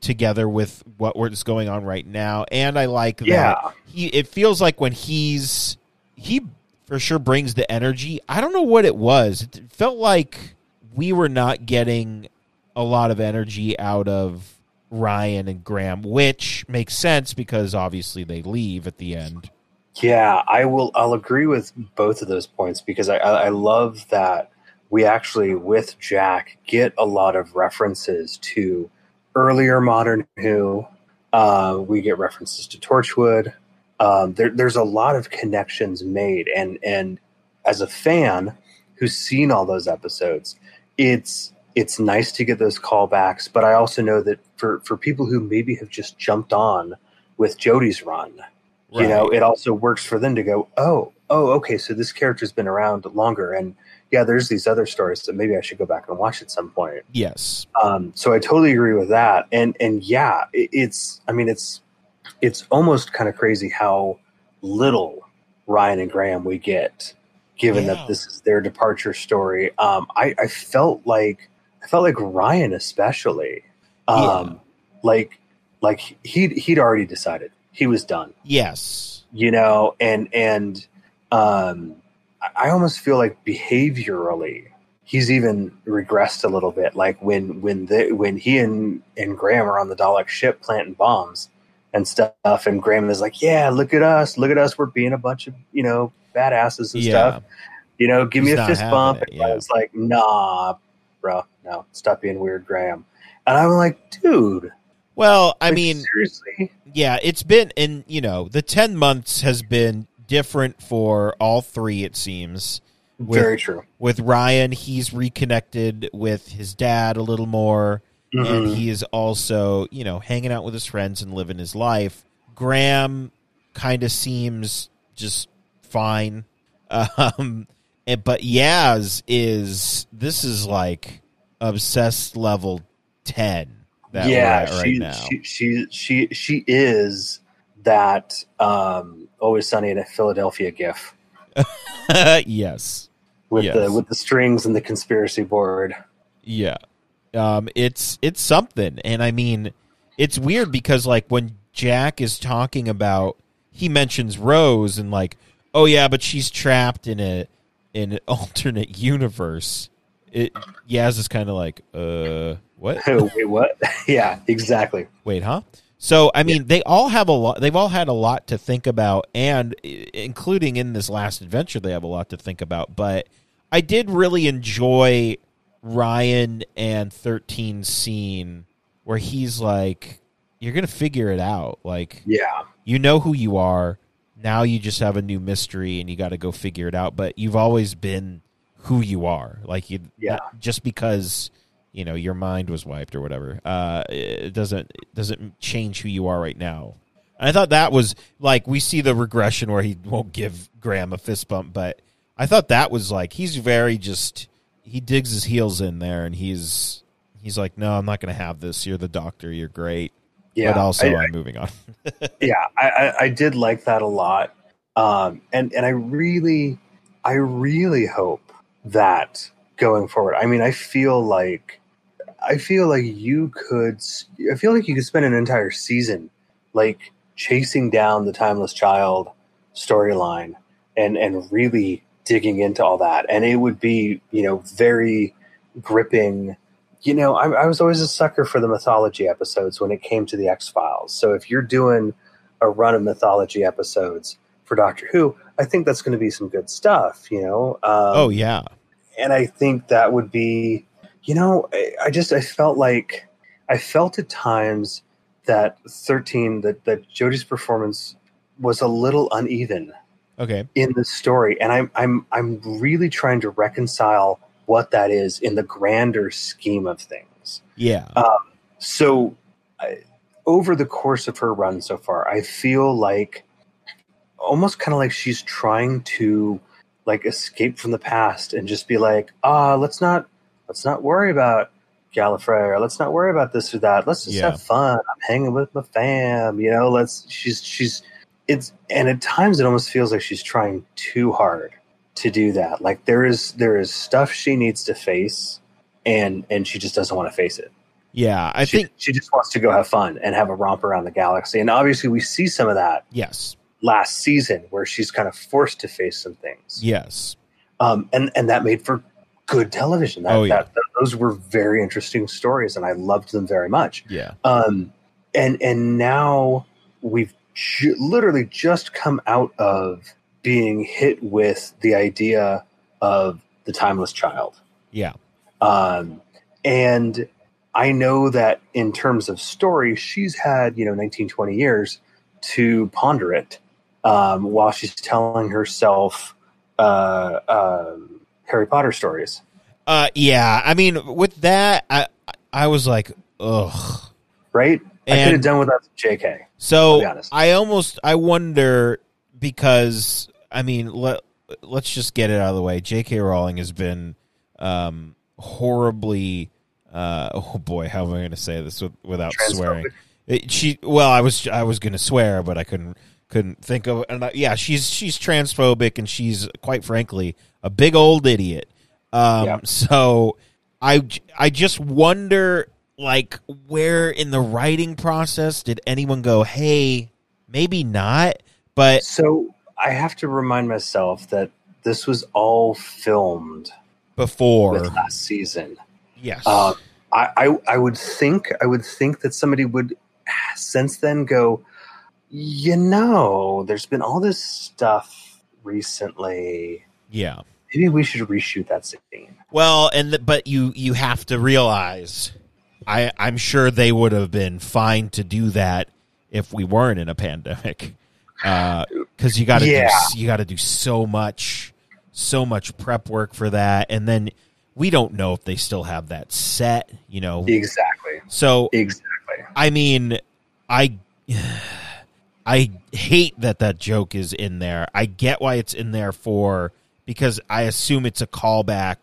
together with what was going on right now, and I like that he it feels like when he's he for sure brings the energy. I don't know what it was. It felt like we were not getting a lot of energy out of Ryan and Graham, which makes sense because obviously they leave at the end. Yeah, I will. I'll agree with both of those points because I, I I love that we actually with Jack get a lot of references to earlier modern Who. Uh, we get references to Torchwood. Um, there, there's a lot of connections made, and and as a fan who's seen all those episodes, it's it's nice to get those callbacks, but I also know that for for people who maybe have just jumped on with Jodie's run, you know, it also works for them to go, oh, oh, okay, so this character's been around longer, and yeah, there's these other stories that maybe I should go back and watch at some point. Yes. Um, so I totally agree with that, and and yeah, it, it's I mean it's it's almost kind of crazy how little Ryan and Graham we get, given Yeah. that this is their departure story. Um, I, I felt like I felt like Ryan especially, um, like like he'd he'd already decided he was done Yes. you know and and um i I almost feel like behaviorally he's even regressed a little bit like when when the when he and and graham are on the dalek ship planting bombs and stuff. And graham is like yeah look at us. Look at us. We're being a bunch of you know badasses and Yeah. stuff. You know give me a fist bump. it, and. I was like nah bro no. Stop being weird graham. And i'm like dude. Well, I like, mean, seriously? yeah, it's been in you know the ten months has been different for all three. It seems. With very true. with Ryan, he's reconnected with his dad a little more, and Mhm. he is also you know hanging out with his friends and living his life. Graham kind of seems just fine, um, and, but Yaz is this is like obsessed level ten. That yeah, right she, now. she she she she is that um, always sunny in a Philadelphia gif yes. with Yes. the with the strings and the conspiracy board. Yeah. Um it's it's something. And I mean it's weird because like when Jack is talking about he mentions Rose and like, oh yeah, but she's trapped in a in an alternate universe. It Yaz is kind of like, uh what? Wait, what? yeah, exactly. Wait, huh? So I mean, they all have a lot. They've all had a lot to think about, and including in this last adventure, they have a lot to think about. But I did really enjoy Ryan and 13 scene where he's like, "You're gonna figure it out. Like, Yeah, you know who you are. Now you just have a new mystery, and you got to go figure it out. But you've always been who you are. Like you, Yeah. not- just because." you know your mind was wiped or whatever uh it doesn't it doesn't change who you are right now and i thought that was like we see the regression where he won't give graham a fist bump but i thought that was like he's very just he digs his heels in there and he's he's like no i'm not gonna have this you're the doctor you're great yeah. but also I, am moving on yeah, I, I, I did like that a lot, um, and and I really, I really hope that going forward. I mean, I feel like, I feel like you could, I feel like you could spend an entire season like chasing down the timeless child storyline and and really digging into all that, and it would be you know very gripping. You know, I, I was always a sucker for the mythology episodes when it came to the X Files. So if you're doing a run of mythology episodes for Doctor Who, I think that's going to be some good stuff. You know. Um, oh yeah and I think that would be, you know, I, I just I felt like I felt at times that thirteen that that Jodie's performance was a little uneven okay in the story, and I'm I'm I'm really trying to reconcile what that is in the grander scheme of things. yeah So, I, over the course of her run so far, I feel like almost kind of like she's trying to like escape from the past and just be like, ah, let's not let's not worry about Gallifrey or let's not worry about this or that. Let's just Yeah. have fun. I'm hanging with my fam, you know. Let's she's she's it's and at times it almost feels like she's trying too hard to do that. Like there is there is stuff she needs to face and and she just doesn't want to face it yeah i she, think she just wants to go have fun and have a romp around the galaxy. And obviously, we see some of that yes last season where she's kind of forced to face some things. yes Um, and and that made for good television. That, Oh, yeah. that, that- those were very interesting stories, and I loved them very much. yeah Um, and and now we've ju- literally just come out of being hit with the idea of the timeless child. yeah Um, and I know that in terms of story, she's had, you know, 19, 20 years to ponder it um, while she's telling herself uh, um Harry Potter stories. Uh, yeah. I mean, with that, I I was like, ugh. right? I And- could have done without JK. So. I almost I wonder because I mean let let's just get it out of the way. J.K. Rowling has been um, horribly. Uh, oh boy, how am I going to say this with, without Transphobic. swearing? It, she well, I was I was going to swear, but I couldn't couldn't think of. And I, yeah, she's she's transphobic, and she's quite frankly a big old idiot. Um, Yeah. So I I just wonder like where in the writing process did anyone go, hey, maybe not, but So I have to remind myself that this was all filmed before last season. yes, Uh, I, I I would think I would think that somebody would since then go, you know, there's been all this stuff recently. yeah. Maybe we should reshoot that scene. Well, and the, but you you have to realize, I I'm sure they would have been fine to do that if we weren't in a pandemic, uh, because you got to Yeah. do you got to do so much so much prep work for that, and then we don't know if they still have that set, you know. Exactly. So Exactly. I mean, I I hate that that joke is in there. I get why it's in there for because I assume it's a callback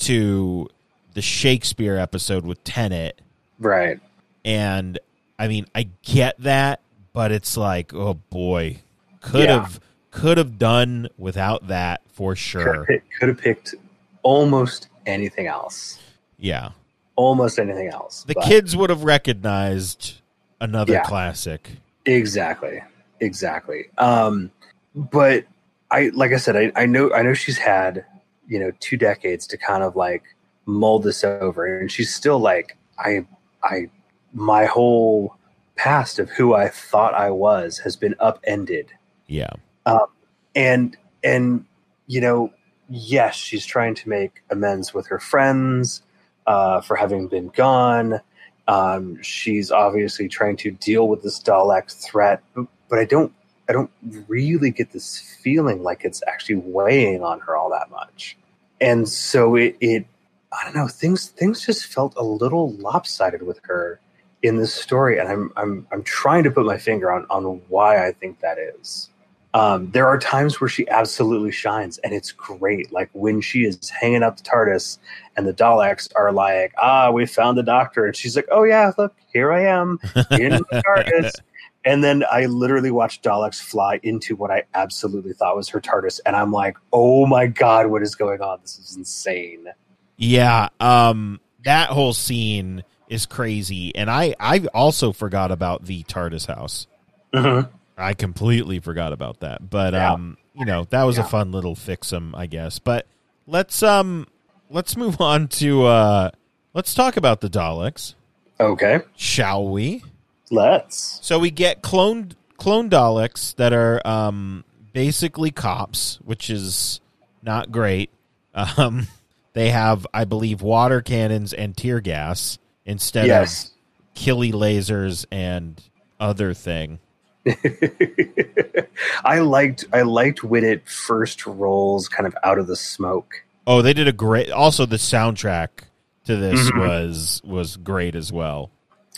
to the Shakespeare episode with Tennant, Right. and I mean, I get that, but it's like, oh boy, could Yeah. have could have done without that for sure. Could have picked almost anything else. Yeah, Almost anything else. the but- kids would have recognized another Yeah. classic. Exactly. Exactly. Um, but I, like I said, I, I know, I know she's had, you know, two decades to kind of like mold this over, and she's still like, I, I, my whole past of who I thought I was has been upended, Yeah, and and you know, yes, she's trying to make amends with her friends uh, for having been gone. Um, she's obviously trying to deal with this Dalek threat, but, but I don't, I don't really get this feeling like it's actually weighing on her all that much. And so it, it, I don't know, things, things just felt a little lopsided with her in this story, and I'm, I'm, I'm trying to put my finger on, on why I think that is. Um, there are times where she absolutely shines, and it's great. Like when she is hanging up the TARDIS, and the Daleks are like, "Ah, we found the Doctor," and she's like, "Oh yeah, look, here I am in the TARDIS." And then I literally watched Daleks fly into what I absolutely thought was her TARDIS, and I'm like, "Oh my god, what is going on? This is insane." Yeah, um that whole scene is crazy and I I also forgot about the TARDIS house. Mm-hmm. I completely forgot about that. But Yeah. um you know, that was a fun little fixum, I guess. But let's um let's move on to uh let's talk about the Daleks, Okay, shall we? let's. So we get cloned clone Daleks that are um, basically cops, which is not great. Um, they have, I believe, water cannons and tear gas instead Yes. of killy lasers and other thing. I liked I liked when it first rolls kind of out of the smoke. Oh, they did a great. Also, the soundtrack to this Mhm. was was great as well.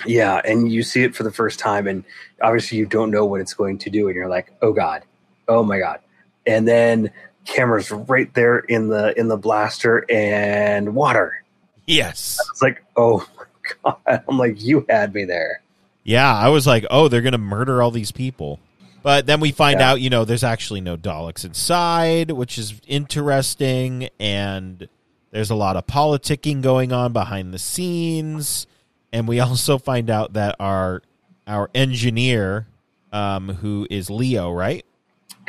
Yeah, and you see it for the first time, and obviously you don't know what it's going to do, and you're like, "Oh God, oh my God!" And then cameras right there in the in the blaster and water. Yes. It's like, "Oh my God!" I'm like, "You had me there." Yeah, I was like, oh, they're going to murder all these people. But then we find Yeah. out, you know, there's actually no Daleks inside, which is interesting. And there's a lot of politicking going on behind the scenes. And we also find out that our our engineer, um, who is Leo, right?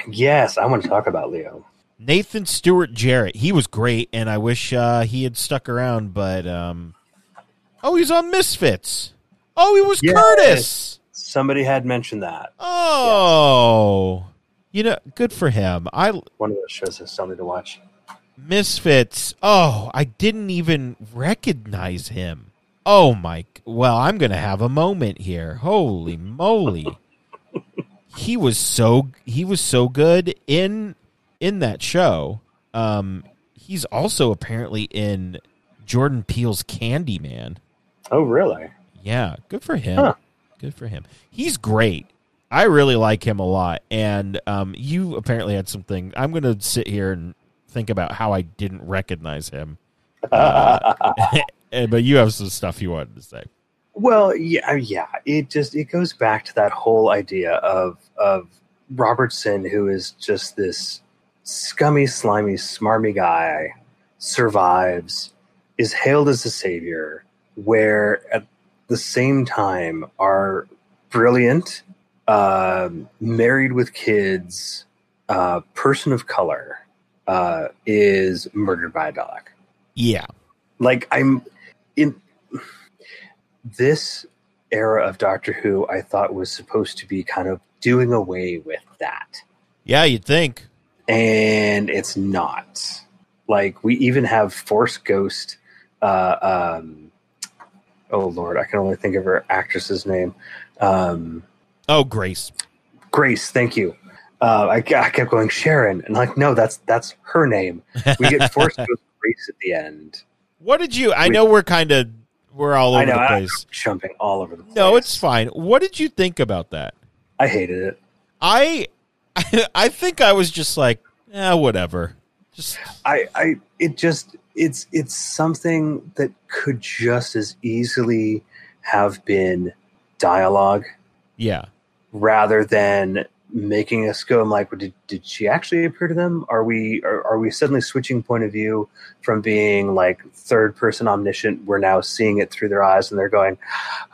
Yes, I want to talk about Leo. Nathan Stewart Jarrett. He was great, and I wish uh, he had stuck around. But um, oh, he's on Misfits. Oh, he was Yes. Curtis. Somebody had mentioned that Oh, you know, good for him. I one of those shows I something to watch. Misfits. Oh, I didn't even recognize him. Oh my! Well, I'm gonna have a moment here. Holy moly! he was so he was so good in in that show. Um, he's also apparently in Jordan Peele's Candyman. Oh, really? Yeah, good for him. Huh. Good for him. He's great. I really like him a lot. And um, you apparently had something. I'm going to sit here and think about how I didn't recognize him. Uh, but you have some stuff you wanted to say. Well, yeah, yeah. It just it goes back to that whole idea of of Robertson, who is just this scummy, slimy, smarmy guy, survives, is hailed as a savior, where at the same time are brilliant, uh, married with kids, uh, person of color uh, is murdered by a dog. Yeah. Like I'm in this era of Doctor Who, I thought was supposed to be kind of doing away with that. Yeah, you'd think. And it's not. Like, we even have Force Ghost. Uh, um, oh, Lord, I can only think of her actress's name. Um, Oh, Grace. Grace, thank you. Uh, I, I kept going Sharon, and like, no, that's that's her name. We get Force Ghost Grace at the end. What did you? I We- know we're kind of we're all over I know, the I'm place. jumping all over the place. No, it's fine. What did you think about that? I hated it. I I think I was just like, yeah, whatever. Just I, I it just it's it's something that could just as easily have been dialogue yeah. rather than making us go I'm like did, did she actually appear to them are we are, are we suddenly switching point of view from being like third person omniscient we're now seeing it through their eyes and they're going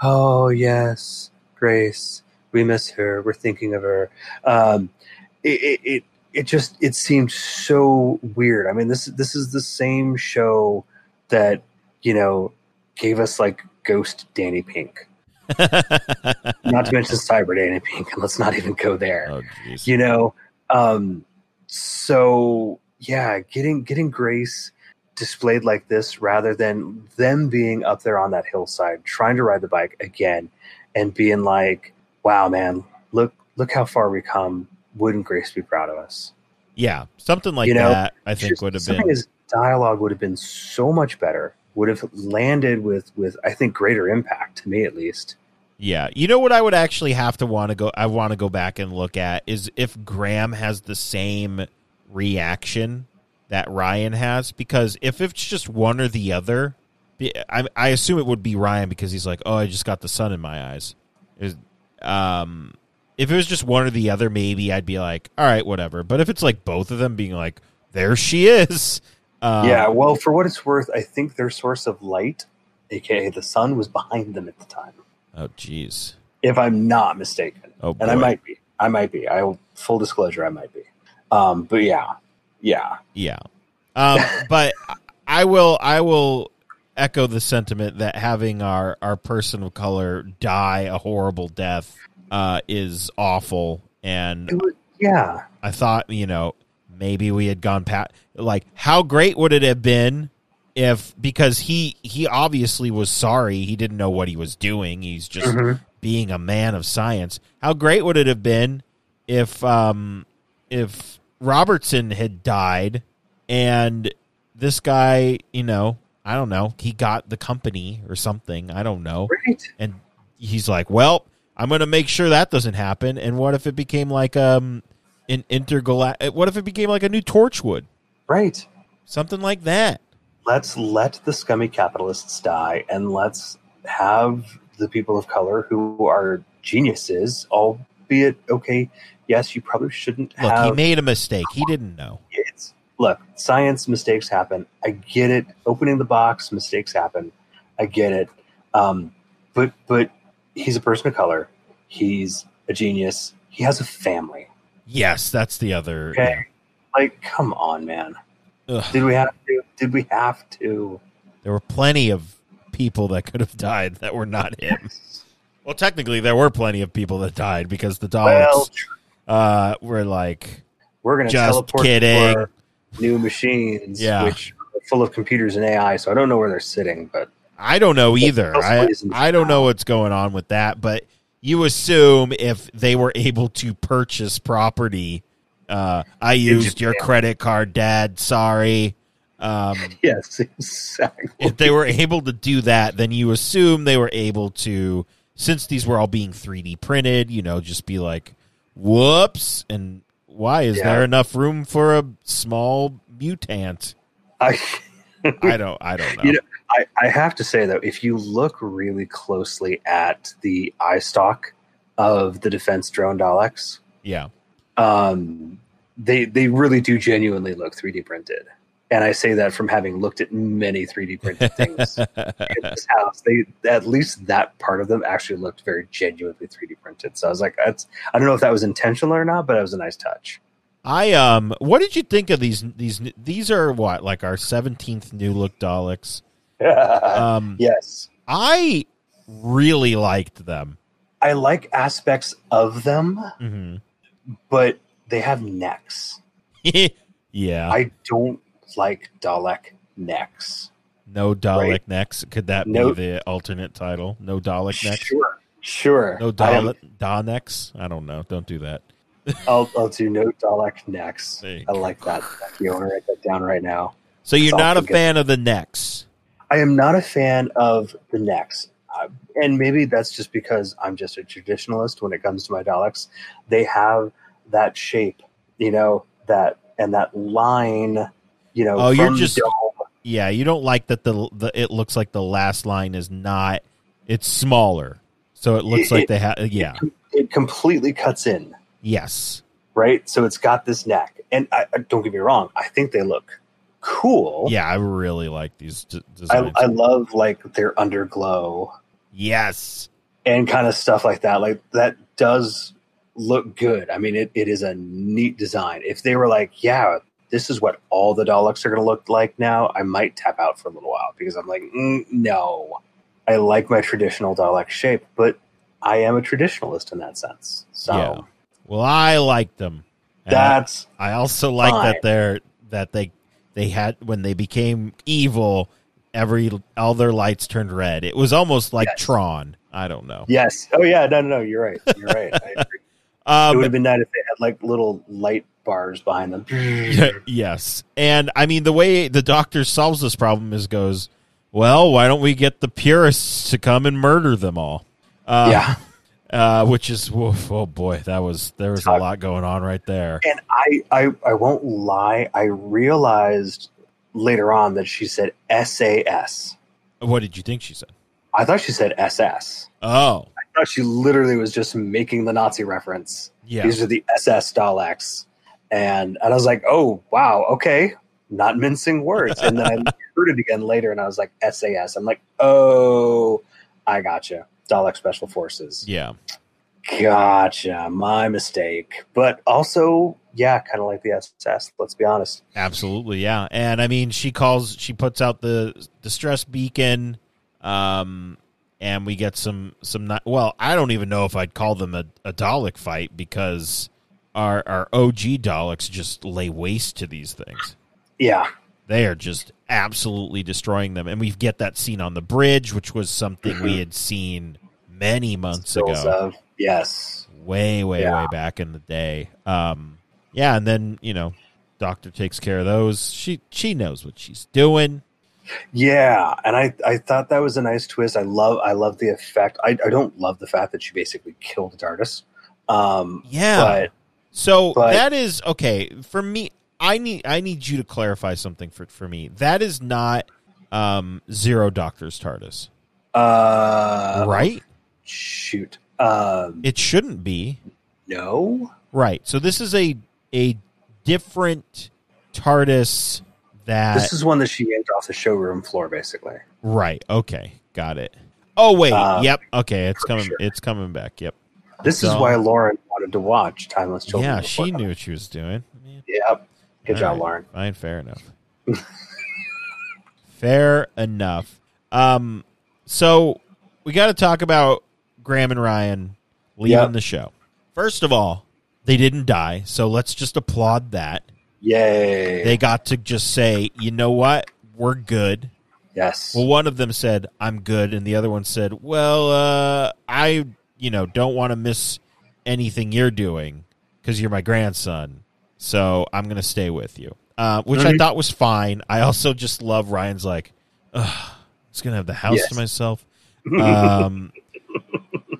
oh yes grace we miss her we're thinking of her um it, it, it it just it seemed so weird. I mean, this this is the same show that you know gave us like Ghost Danny Pink, not to mention Cyber Danny Pink, and let's not even go there. oh. You know, um, so yeah, getting getting Grace displayed like this rather than them being up there on that hillside trying to ride the bike again and being like, "Wow, man, look look how far we come." Wouldn't Grace be proud of us? Yeah, something like You know, that. I think would have been. His dialogue would have been so much better. Would have landed with with I think greater impact to me at least. Yeah, you know what I would actually have to want to go. I want to go back and look at is if Graham has the same reaction that Ryan has because if it's just one or the other, I, I assume it would be Ryan because he's like, oh, I just got the sun in my eyes. Is um, if it was just one or the other, maybe I'd be like, all right, whatever. But if it's like both of them being like, there she is. Um, yeah, well, for what it's worth, I think their source of light, aka the sun, was behind them at the time. Oh, jeez. If I'm not mistaken, Oh, and I might be, I might be. I full disclosure, I might be. Um, but yeah, yeah, Yeah. Um, but I will I will echo the sentiment that having our, our person of color die a horrible death uh, is awful and was, yeah. I thought, you know, maybe we had gone past like how great would it have been if because he he obviously was sorry, he didn't know what he was doing. He's just Mhm. being a man of science. How great would it have been if um if Robertson had died and this guy, you know, I don't know, he got the company or something. I don't know. Right. And he's like, "Well, I'm going to make sure that doesn't happen." And what if it became like um an intergalactic what if it became like a new Torchwood? Right. Something like that. Let's let the scummy capitalists die, and let's have the people of color who are geniuses, albeit okay. Yes, you probably shouldn't Look, have he made a mistake. He didn't know. it's look science mistakes happen i get it opening the box mistakes happen i get it um, but but he's a person of color he's a genius he has a family Yes, that's the other. okay like come on man Ugh. did we have to did we have to There were plenty of people that could have died that were not him. Well, technically, there were plenty of people that died because the well uh, were like, we're gonna Just teleport kidding. to new machines Yeah. which are full of computers and ai so i don't know where they're sitting but I don't know either. I, I don't know what's going on with that, but you assume if they were able to purchase property, uh, I used your credit card, Dad. Sorry. Um, Yes, exactly. if they were able to do that, then you assume they were able to, since these were all being 3D printed, you know, just be like, whoops, and why is Yeah. there enough room for a small mutant? I, I don't, I don't know. You know, I, I have to say though, if you look really closely at the eye stalk of the defense drone Daleks, yeah, um, they they really do genuinely look 3D printed. And I say that from having looked at many 3D printed things in this house. They at least that part of them actually looked very genuinely 3D printed. So I was like, that's I don't know if that was intentional or not, but it was a nice touch. I um, what did you think of these? These these are what like our seventeenth new look Daleks. Um, yes. I really liked them. I like aspects of them, hmm but they have necks. yeah, I don't like Dalek necks. no Dalek Right. necks. Could that No- be the alternate title? No Dalek necks. Sure, sure. No Dalek Da necks. I don't know. Don't do that. I'll, I'll do no Dalek necks. I like that. You. I'm gonna write that down right now. So you're not a good. fan of the necks. I am not a fan of the necks. Uh, and maybe that's just because I'm just a traditionalist when it comes to my Daleks. They have that shape, you know, that and that line, you know. Oh, you're just- dome. Yeah, you don't like that the the it looks like the last line is not. It's smaller, so it looks It- like they have. Yeah. It completely cuts in, Yes. right? So it's got this neck, and I- don't get me wrong, I think they look cool. Yeah, I really like these d- I, designs. I love like their underglow yes. and kind of stuff like that. Like that does look good. I mean, it, it is a neat design. If they were like, yeah, this is what all the Daleks are going to look like now, I might tap out for a little while because I'm like, mm, no, I like my traditional Dalek shape, but I am a traditionalist in that sense. So Yeah. Well, I like them. And that's I also like Fine. that they're that they they had when they became evil, every all their lights turned red. It was almost like Yes. Tron. I don't know. yes. Oh yeah, no, no, no. You're right. You're right. I agree. it Um, would have been nice if they had like little light bars behind them. yes, and I mean the way the doctor solves this problem is goes, well, why don't we get the purists to come and murder them all? Uh, yeah. Uh, which is woof, oh boy, that was there was a lot going on right there. And I, I, I won't lie. I realized later on that she said SAS. What did you think she said? I thought she said SS. Oh, I thought she literally was just making the Nazi reference. yeah, These are the SS Daleks, and and I was like, oh wow, okay, not mincing words. And then I heard it again later, and I was like SAS. I'm like, oh, I gotcha. Dalek Special Forces. yeah. Gotcha. My mistake. But also, yeah, kind of like the SS. Let's be honest. Absolutely, yeah. And I mean, she calls, she puts out the distress beacon, um, and we get some some. Not, well, I don't even know if I'd call them a, a Dalek fight because our our OG Daleks just lay waste to these things. Yeah. They are just absolutely destroying them, and we get that scene on the bridge, which was something we had seen many months Stills ago of- yes. way way Yeah. way back in the day um yeah and then you know doctor takes care of those she she knows what she's doing Yeah, and I, I thought that was a nice twist. I love I love the effect. I, I don't love the fact that she basically killed TARDIS. Um, yeah but so but- that is okay for me i need i need you to clarify something for for me that is not um zero doctor's tardis uh, right Shoot. Um, it shouldn't be no. right so this is a a different tardis that This is one that she yanked off the showroom floor, basically. right okay got it oh wait Um, yep okay it's coming sure. it's coming back yep This is why Lauren wanted to watch Timeless Children. yeah, she knew what she was doing. Yeah, Yep. Good All job, right. Lauren. Fine, fair enough. fair enough. Um, so we got to talk about Graham and Ryan leaving Yep. the show. First of all, they didn't die, so let's just applaud that. Yay. They got to just say, you know what, we're good. yes. Well, one of them said, "I'm good," and the other one said, "Well, uh, I, you know, don't want to miss anything you're doing because you're my grandson, so I'm going to stay with you." uh, which I Mhm. thought was fine. I also just love Ryan's like, Ugh, I was gonna have the house Yes. to myself. Um,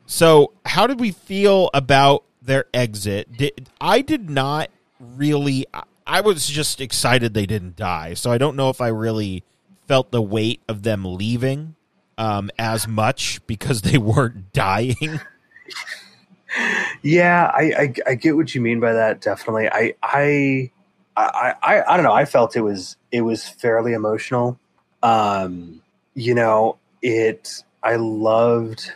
so how did we feel about their exit? Did, I did not really. I- I was just excited they didn't die. So I don't know if I really felt the weight of them leaving um, as much because they weren't dying. Yeah, I, I I get what you mean by that. Definitely, I I I I, I don't know. I felt it was it was fairly emotional. Um, you know, it. I loved.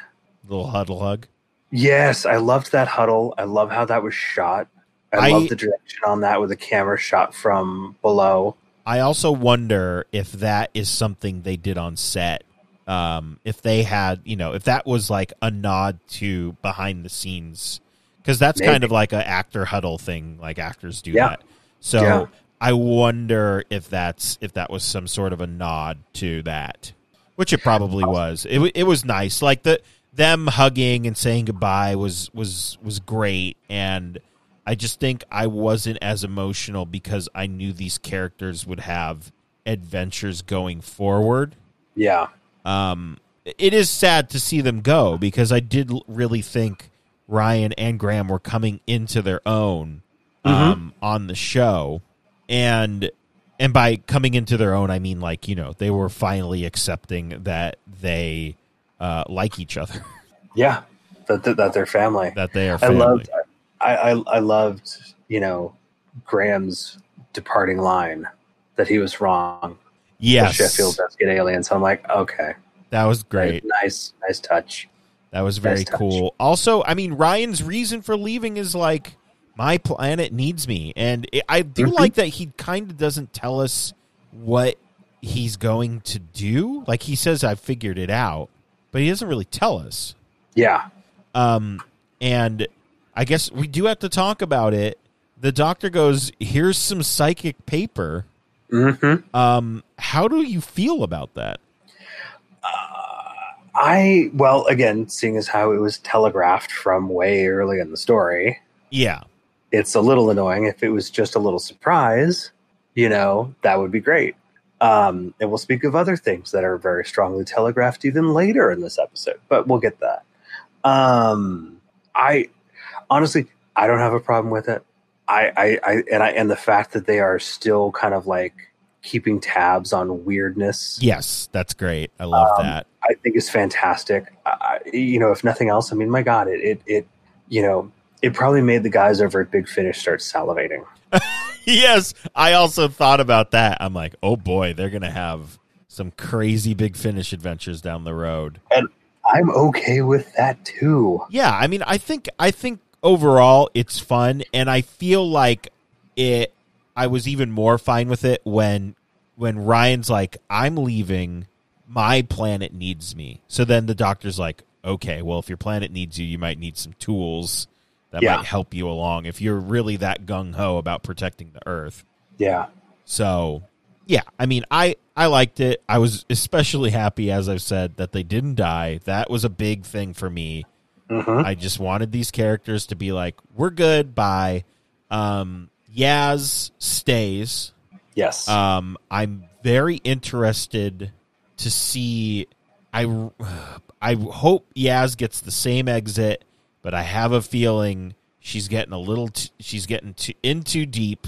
Little huddle hug. Yes, I loved that huddle. I love how that was shot. I, I- love the direction on that with the camera shot from below. I also wonder if that is something they did on set. Um, if they had, you know, if that was like a nod to behind the scenes, because that's kind of like a actor huddle thing, like actors do Yeah. that. So Yeah. I wonder if that's if that was some sort of a nod to that, which it probably was. It it was nice, like the them hugging and saying goodbye was was was great, and I just think I wasn't as emotional because I knew these characters would have adventures going forward. Yeah, Um, it is sad to see them go because I did really think Ryan and Graham were coming into their own um, on the show, and and by coming into their own, I mean like you know they were finally accepting that they uh, like each other, yeah. That that, that they're family. that they are. I loved. I, I I loved you know Graham's departing line that he was wrong. Yes, Sheffield does get aliens. So I'm like, okay, that was great. nice, nice touch. That was very Nice cool. Also, I mean, Ryan's reason for leaving is like my planet needs me, and it, I do Mhm. like that he kind of doesn't tell us what he's going to do. Like he says, "I've figured it out," but he doesn't really tell us. Yeah, Um, and I guess we do have to talk about it. The doctor goes, "Here's some psychic paper." Hmm Um, how do you feel about that? Uh, I well again, seeing as how it was telegraphed from way early in the story, Yeah, it's a little annoying. If it was just a little surprise, you know, that would be great. Um, and we'll speak of other things that are very strongly telegraphed even later in this episode, but we'll get that. Um, I honestly, I don't have a problem with it. I, I, I, and I, and the fact that they are still kind of like keeping tabs on weirdness, yes, that's great. I love Um, that. I think is fantastic. I, I- you know, if nothing else, I mean, my God, it, it, it, you know, it probably made the guys over at Big Finish start salivating. yes, I also thought about that. I'm like, oh boy, they're gonna have some crazy big finish adventures down the road. And I'm okay with that too. Yeah, I mean, I think I think overall it's fun, and I feel like it. I was even more fine with it when when Ryan's like, "I'm leaving. My planet needs me." So then the doctor's like, "Okay, well, if your planet needs you, you might need some tools that Yeah. might help you along if you're really that gung ho about protecting the Earth." Yeah. So, yeah, I mean, I I liked it. I was especially happy, as I've said, that they didn't die. That was a big thing for me. Hmm I just wanted these characters to be like, "We're good." Bye. Um, Yaz stays. Yes. Um, I'm very interested to see. I I hope Yaz gets the same exit, but I have a feeling she's getting a little. T- she's getting too, in too deep.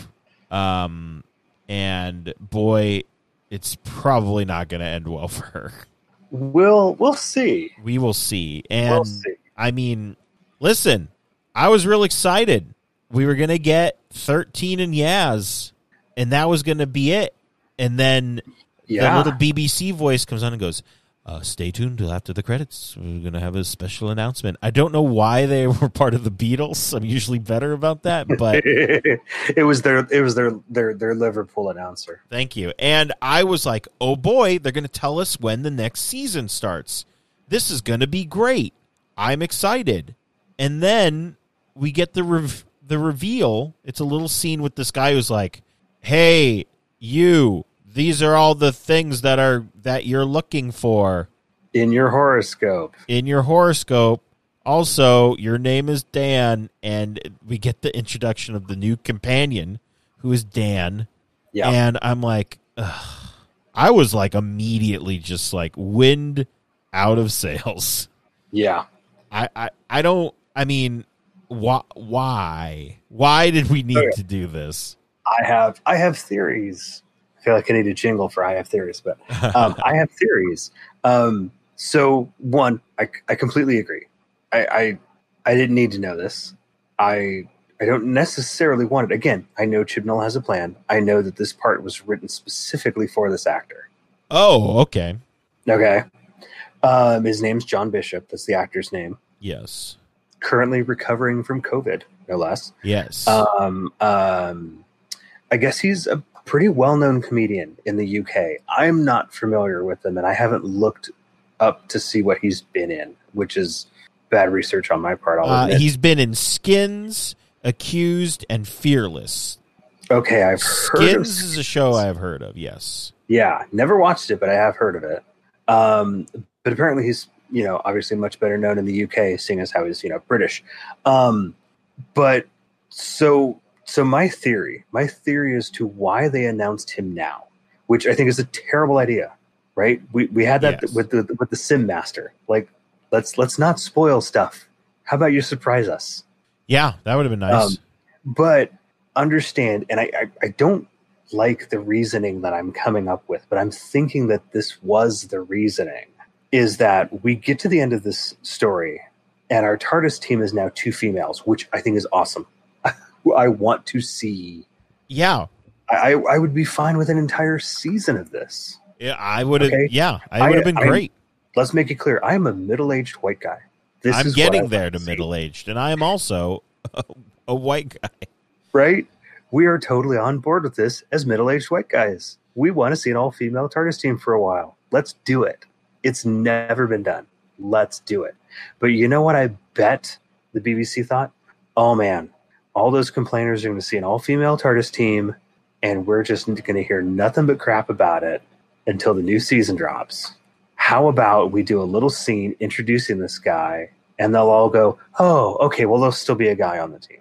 Um, and boy, it's probably not going to end well for her. we'll we'll see. We will see. And We'll see. I mean, listen, I was real excited. We were going to get 13 and Yaz, and that was going to be it. And then Yeah. the little BBC voice comes on and goes, uh, "Stay tuned till after the credits. We're gonna have a special announcement." I don't know why they were part of the Beatles. I'm usually better about that, but it was their it was their their their Liverpool announcer. thank you. And I was like, "Oh boy, they're gonna tell us when the next season starts. This is gonna be great. I'm excited." And then we get the rev- the reveal. It's a little scene with this guy who's like, "Hey, you." These are all the things that are that you're looking for. In your horoscope. in your horoscope. Also, your name is Dan, and we get the introduction of the new companion, who is Dan Yeah. And I'm like, ugh. I was like immediately just like wind out of sails. Yeah. I, I, I don't, I mean, why, why, why did we need Okay. to do this? I have I have theories. I feel like I need a jingle for I have theories, but um, I have theories. Um, so one, I, I completely agree. I, I I didn't need to know this. I I don't necessarily want it. Again, I know Chibnall has a plan. I know that this part was written specifically for this actor. oh, okay. Okay. Um, his name's John Bishop. That's the actor's name. Yes. Currently recovering from COVID, no less. Yes. Um, um, I guess he's a pretty well-known comedian in the UK. I'm not familiar with him, and I haven't looked up to see what he's been in, which is bad research on my part. Uh, he's been in Skins, Accused, and Fearless. okay, I've heard of. Skins is a show I've heard of. Yes. Yeah, never watched it, but I have heard of it. Um, but apparently, he's you know obviously much better known in the UK, seeing as how he's you know British. Um, but so so my theory, my theory as to why they announced him now, which I think is a terrible idea. Right? We we had that Yes. with the with the Sim Master. Like, let's let's not spoil stuff. How about you surprise us? Yeah, that would have been nice. Um, but understand and I, I i don't like the reasoning that i'm coming up with but i'm thinking that this was the reasoning is that we get to the end of this story and our tardis team is now two females which i think is awesome i want to see yeah. i i would be fine with an entire season of this Yeah, I would have. Okay. Yeah, I I- would have been great. let's make it clear i'm a middle-aged white guy this I'm getting there want to middle aged, and I am also a, a white guy. right? We are totally on board with this as middle aged white guys. We want to see an all female TARDIS team for a while. Let's do it. It's never been done. Let's do it. But you know what I bet the BBC thought? Oh man, all those complainers are going to see an all female TARDIS team, and we're just going to hear nothing but crap about it until the new season drops. How about we do a little scene introducing this guy, and they'll all go, "Oh, okay. Well, there'll still be a guy on the team."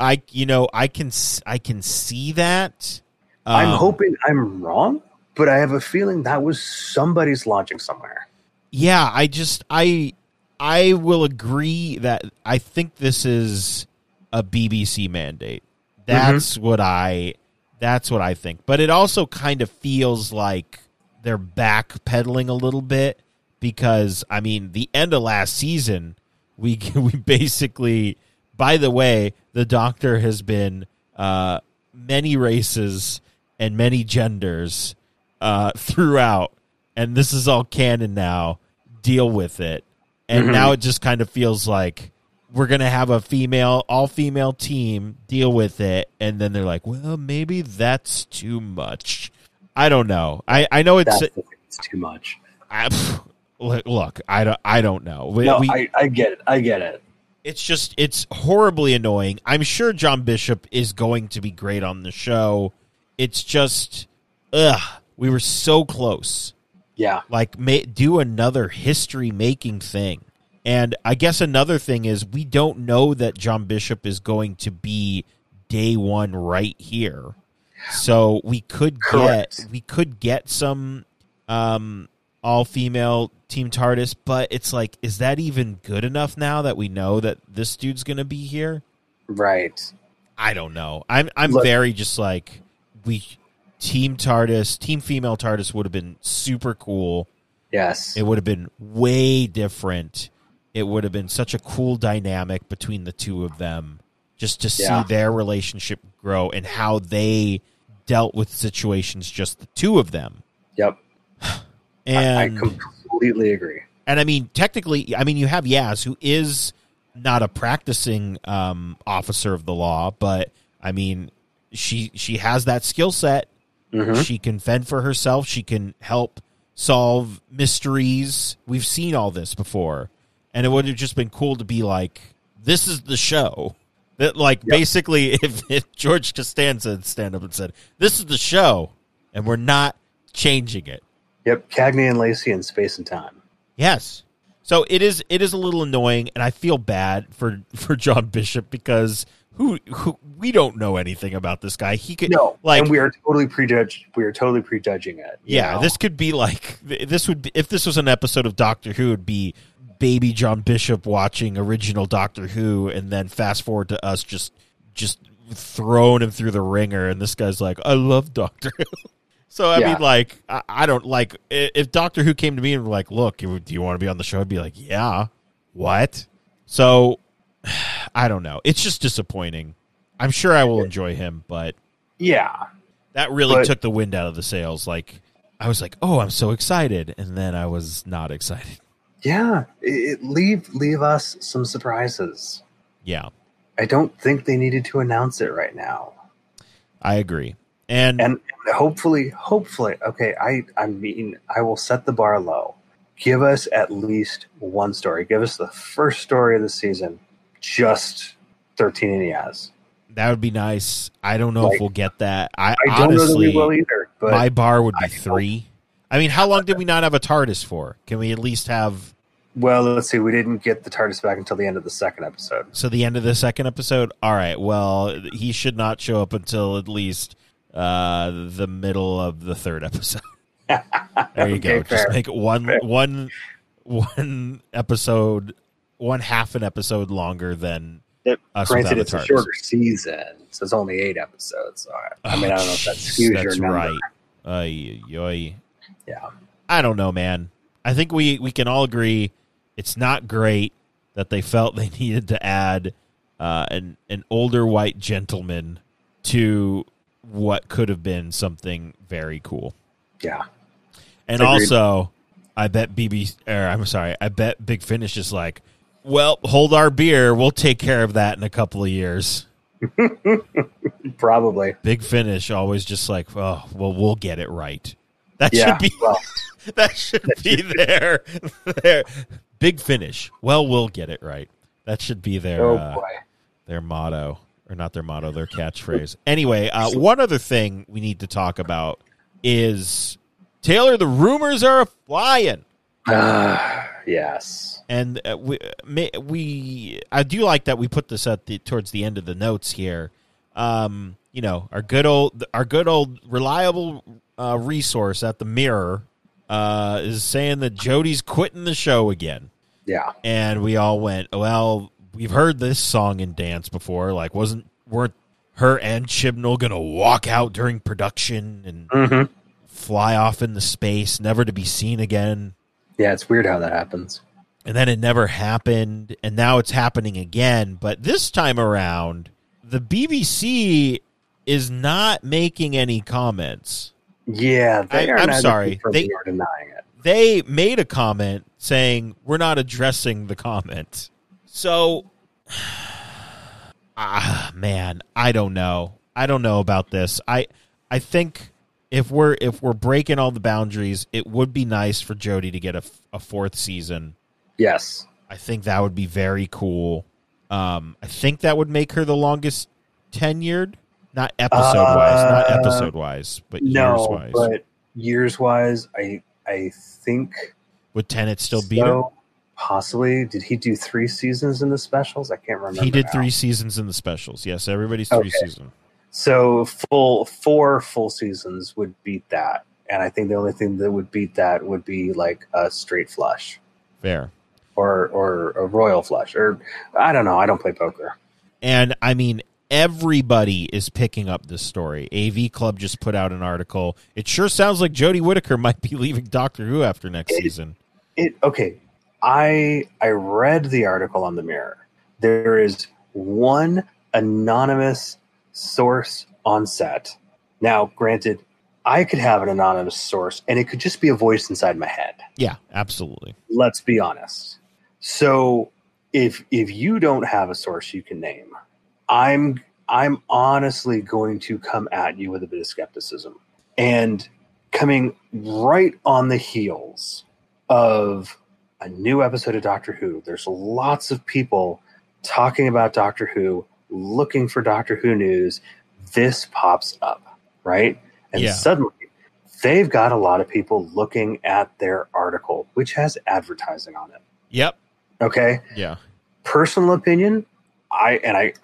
I, you know, I can, I can see that. I'm Um, hoping I'm wrong, but I have a feeling that was somebody's logic somewhere. Yeah, I just, I, I will agree that I think this is a BBC mandate. That's what I, that's what I think. But it also kind of feels like they're backpedaling a little bit because I mean, the end of last season, we we basically. By the way, the Doctor has been uh, many races and many genders uh, throughout, and this is all canon now. Deal with it, and Mhm. now it just kind of feels like we're gonna have a female, all female team deal with it, and then they're like, well, maybe that's too much. I don't know. I I know it's That's it's too much. I, look, I don't, I don't know. We, No, we- I, I get it. I get it. it's just, it's horribly annoying. I'm sure John Bishop is going to be great on the show. It's just, ugh, we were so close. Yeah. Like, do another history making thing. And I guess another thing is we don't know that John Bishop is going to be day one right here. So we could Correct. get we could get some um all female team TARDIS, but it's like, is that even good enough now that we know that this dude's gonna be here? Right. I don't know. I'm I'm Look- very just like we team TARDIS, team female TARDIS would have been super cool. Yes. It would have been way different. It would have been such a cool dynamic between the two of them just to Yeah. see their relationship grow and how they dealt with situations just the two of them. yep. And I, I completely agree. and I mean, technically, I mean, you have Yaz, who is not a practicing um, officer of the law, but I mean, she she has that skill set. Mhm. She can fend for herself. She can help solve mysteries. We've seen all this before, and it would have just been cool to be like, "This is the show." That like basically, if, if George Costanza had stand up and said, "This is the show," and we're not changing it. Yep. Cagney and Lacey in space and time. Yes. So it is it is a little annoying and I feel bad for for John Bishop because who, who we don't know anything about this guy. He could No, like and we are totally prejudged. We are totally prejudging it. yeah, know? this could be like this would be, if this was an episode of Doctor Who, it'd be baby John Bishop watching original Doctor Who, and then fast forward to us just just throwing him through the ringer, and this guy's like, "I love Doctor Who." So I Yeah. mean, like, I, I don't like if Doctor Who came to me and were like, "Look, do you want to be on the show?" I'd be like, "Yeah." What? So I don't know. It's just disappointing. I'm sure I will enjoy him, but yeah, that really But- took the wind out of the sails. Like I was like, "Oh, I'm so excited," and then I was not excited. yeah. It, it- leave leave us some surprises. Yeah, I don't think they needed to announce it right now. I agree. And, and hopefully hopefully okay i i mean i will set the bar low give us at least one story give us the first story of the season just 13 and Yaz. that would be nice. I don't know if we'll get that. I, i don't know that honestly, we will either but my bar would be I- three. I mean, how long did we not have a TARDIS for? Can we at least have well let's see we didn't get the tardis back until the end of the second episode so the end of the second episode? All right. Well, he should not show up until at least uh, the middle of the third episode. There you go. Okay, Just make it one Fair. one one episode, one half an episode longer than It- us granted it's a shorter season so it's only eight episodes so I, I mean i don't know if that Oh, skews jeez, your that's number right. Ay. yeah I don't know, man. I think we we can all agree it's not great that they felt they needed to add uh, an an older white gentleman to what could have been something very cool. yeah And Agreed. also, I bet BB or I'm sorry, I bet Big Finish is like, well, hold our beer, we'll take care of that in a couple of years. probably Big Finish always just like, oh, well, we'll get it right. That yeah should be well that should be their, their big finish. Well, we'll get it right. That should be their oh uh, their motto, or not their motto, their catchphrase. Anyway, uh, one other thing we need to talk about is Taylor. The rumors are flying, Ah, yes and uh, we we I do like that we put this at the towards the end of the notes here. Um, you know, our good old our good old reliable uh, resource at the Mirror uh, is saying that Jodie's quitting the show again, yeah and we all went, "Well, we've heard this song and dance before. Like, wasn't weren't her and Chibnall gonna walk out during production and hmm fly off into space, never to be seen again?" Yeah it's weird how that happens. And then it never happened and now it's happening again. But this time around the bbc is not making any comments. Yeah, they I- are I'm neither sorry. They- or denying it. they made a comment saying we're not addressing the comment. So ah man i don't know. I don't know about this. I i think if we're if we're breaking all the boundaries it would be nice for jodie to get a, a fourth season Yes, I think that would be very cool. Um, I think that would make her the longest tenured, not episode wise, not Uh, episode wise, but years wise. but years wise, I I think Would Tennant still beat her? Possibly, did he do three seasons in the specials? I can't remember. He did now. three seasons in the specials. Yes, everybody's three Okay. season. So full four full seasons would beat that, and I think the only thing that would beat that would be like a straight flush Fair. or or a royal flush, or I don't know. I don't play poker. And I mean, everybody is picking up this story. AV Club just put out an article. It sure sounds like Jodie Whittaker might be leaving Doctor Who after next It- season. It okay. I I read the article on the Mirror. There is one anonymous source on set. Now, granted, I could have an anonymous source, and it could just be a voice inside my head. Yeah, absolutely. Let's be honest. So, if if you don't have a source you can name, I'm I'm honestly going to come at you with a bit of skepticism. And coming right on the heels of a new episode of Doctor Who, there's lots of people talking about Doctor Who, looking for Doctor Who news. This pops up, right? And Yeah. suddenly they've got a lot of people looking at their article, which has advertising on it. Yep. Okay Yeah. personal opinion, I and I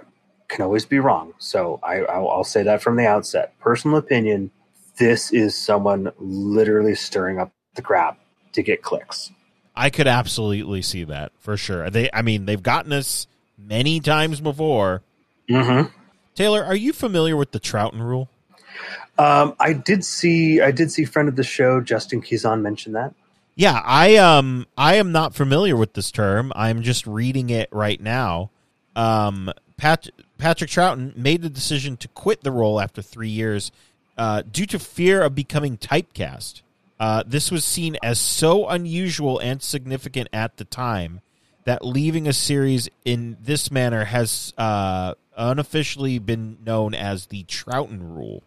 can always be wrong. So I, I'll, I'll say that from the outset. Personal opinion: this is someone literally stirring up the crap to get clicks. I could absolutely see that for sure. They, I mean, they've gotten us many times before. Mm-hmm. Taylor, are you familiar with the Troughton rule? Um, I did see I did see friend of the show Justin Kizan mention that. Yeah, I um I am not familiar with this term. I'm just reading it right now. Um, Pat, Patrick Troughton made the decision to quit the role after three years uh, due to fear of becoming typecast. Uh, this was seen as so unusual and significant at the time that leaving a series in this manner has uh, unofficially been known as the Troughton rule.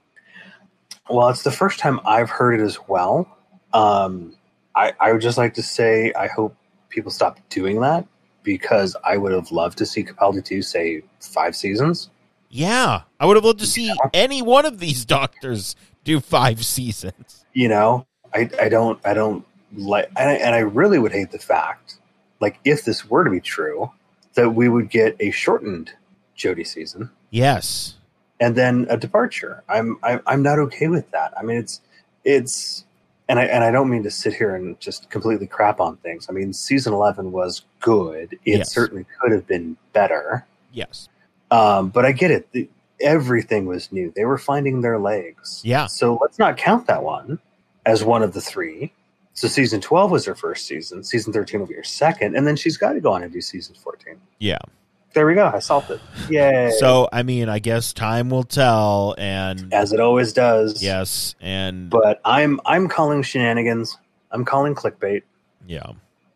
Well, it's the first time I've heard it as well. Um, I, I would just like to say I hope people stop doing that because I would have loved to see Capaldi 2 say five seasons. Yeah, I would have loved to see any one of these doctors do five seasons. You know, I, I don't I don't like and I, and I really would hate the fact like if this were to be true that we would get a shortened Jodie season Yes. and then a departure. I'm I'm I'm not okay with that. I mean, it's it's and I and I don't mean to sit here and just completely crap on things. I mean, season eleven was good. It Yes. certainly could have been better. Yes. Um, but I get it. The, everything was new. They were finding their legs. Yeah. So let's not count that one as one of the three. So season twelve was her first season. Season thirteen will be her second, and then she's got to go on and do season fourteen. Yeah. There we go. I solved it. Yay! So, I mean, I guess time will tell. And as it always does. yes. And but I'm I'm calling shenanigans. I'm calling clickbait. yeah.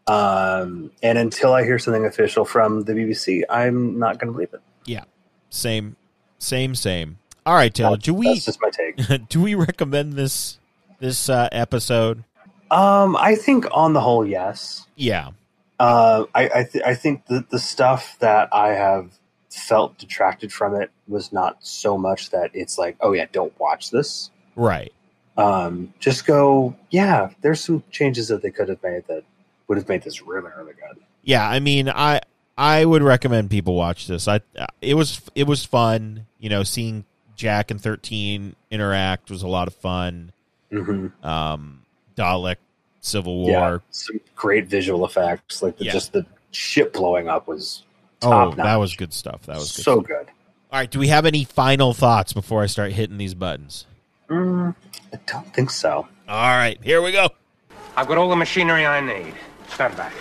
Um, and until I hear something official from the BBC, I'm not going to believe it. Yeah. Same, same, same. All right, Taylor. Do we That's just my take. do we recommend this this uh, episode? um, I think on the whole, yes. Yeah. Uh, I I, th- I think the the stuff that I have felt detracted from it was not so much that it's like, oh yeah, don't watch this. Right. Um, just go, yeah. There's some changes that they could have made that would have made this really really good. Yeah. I mean, I I would recommend people watch this. I it was it was fun. You know, seeing Jack and Thirteen interact was a lot of fun. hmm Um, Dalek Civil War. Yeah, some great visual effects. Like the, Yeah. just the ship blowing up was Oh, top that was good stuff. That was good. so stuff. good. All right. Do we have any final thoughts before I start hitting these buttons? Mm, I don't think so. All right. Here we go. I've got all the machinery I need. Stand back.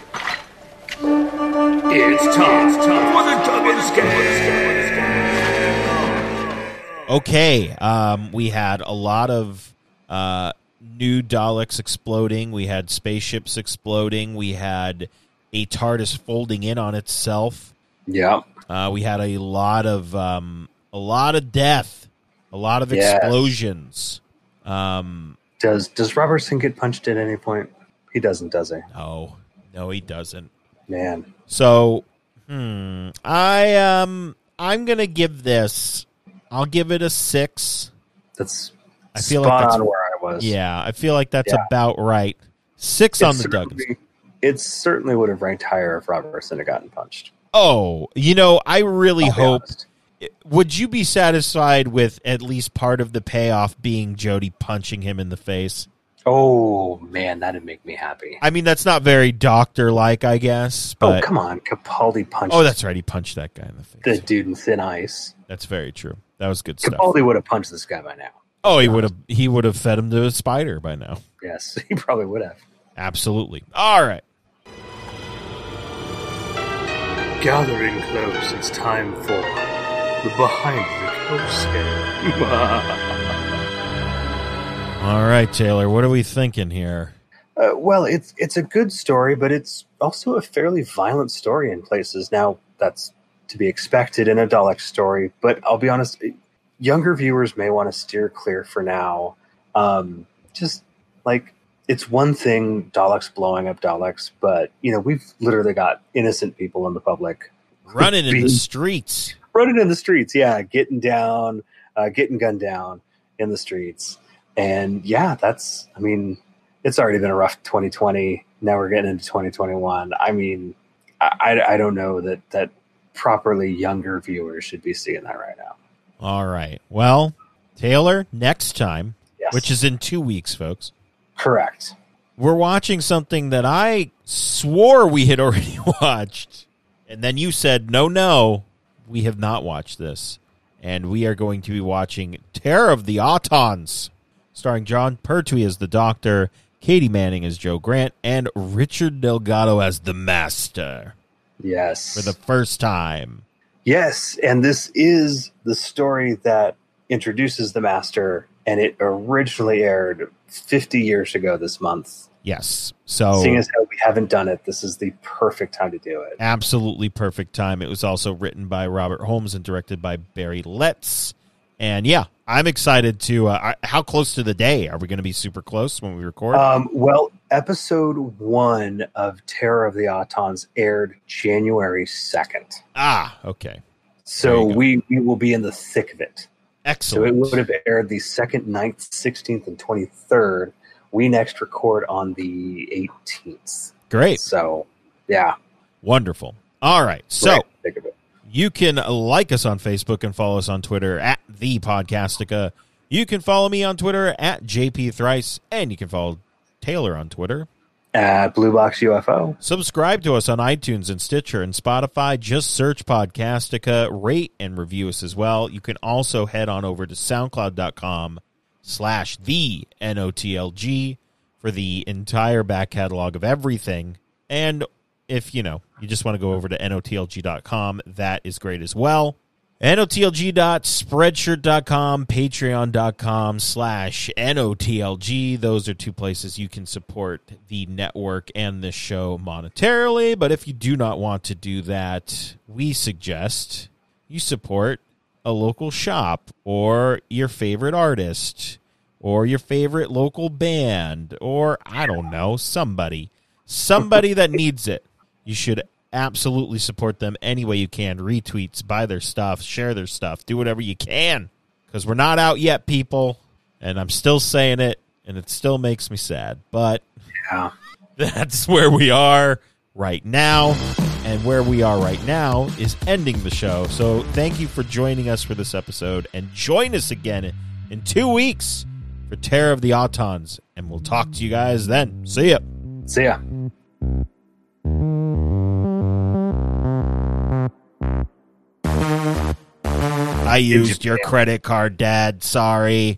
It's time, it's time for the double scan. Okay. Um, we had a lot of uh, new Daleks exploding. We had spaceships exploding. We had a TARDIS folding in on itself. Yeah, Uh, we had a lot of um, a lot of death, a lot of explosions. Um, does does Robertson get punched at any point? He doesn't, does he? no, no, he doesn't. Man, So, hmm, I um, I'm gonna give this. I'll give it a six. that's I feel spot like that's on where was. yeah. I feel like that's Yeah. about right. Six on the Duggins. It certainly would have ranked higher if Robertson had gotten punched. Oh, you know, I really hope. honest. Would you be satisfied with at least part of the payoff being Jodie punching him in the face? Oh man, that'd make me happy. I mean, that's not very doctor like, I guess. oh But come on, Capaldi punched oh, that's right. He punched that guy in the face. the dude in thin ice. That's very true. That was good stuff. Capaldi would have punched this guy by now. Oh, he would have. He would have fed him to a spider by now. Yes, he probably would have. Absolutely. All right. Gathering close, it's time for the behind the coast scan. All right, Taylor. What are we thinking here? Uh, well, it's it's a good story, but it's also a fairly violent story in places. Now, that's to be expected in a Dalek story, but I'll be honest, younger viewers may want to steer clear for now. Um, just like it's one thing Daleks blowing up Daleks, but you know we've literally got innocent people in the public Running in the streets. running in the streets, yeah, getting down, uh, getting gunned down in the streets, and yeah, that's. I mean, it's already been a rough 2020. Now we're getting into 2021. I mean, I, I, I don't know that that properly younger viewers should be seeing that right now. All right. Well, Taylor, next time, Yes. which is in two weeks, folks, correct. we're watching something that I swore we had already watched. And then you said, no, no, we have not watched this. And we are going to be watching Terror of the Autons, starring Jon Pertwee as the Doctor, Katy Manning as Jo Grant, and Richard Delgado as the Master Yes. for the first time. Yes, and this is the story that introduces the master, and it originally aired 50 years ago this month. Yes. So Seeing as how we haven't done it, this is the perfect time to do it. absolutely perfect time. It was also written by Robert Holmes and directed by Barry Letts. And yeah, I'm excited to. Uh, how close to the day are we going to be? Super close when we record. Um, well, episode one of Terror of the Autons aired January 2nd. ah, okay, So we, we will be in the thick of it. Excellent. So it would have aired the 2nd, 9th, 16th, and 23rd. We next record on the 18th. Great, So, yeah. wonderful. All right, so right in the thick of it. you can like us on Facebook and follow us on Twitter at the Podcastica. You can follow me on Twitter at JP Thrice, and you can follow Taylor on Twitter At Blue Box UFO. Subscribe to us on iTunes and Stitcher and Spotify. Just search Podcastica, rate and review us as well. You can also head on over to soundcloud.com slash the NOTLG for the entire back catalog of everything. And if, you know, you just want to go over to NOTLG.com, that is great as well. NOTLG.spreadshirt.com, patreon.com slash NOTLG. Those are two places you can support the network and this show monetarily. But if you do not want to do that, we suggest you support a local shop or your favorite artist or your favorite local band or, I don't know, somebody. Somebody that needs it. You should absolutely support them any way you can. Retweets, buy their stuff, share their stuff, do whatever you can. Because we're not out yet, people. And I'm still saying it, and it still makes me sad. But Yeah. that's where we are right now. And where we are right now is ending the show. So thank you for joining us for this episode. And join us again in two weeks for Terror of the Autons. And we'll talk to you guys then. See ya. See ya. I used your credit card, Dad. Sorry.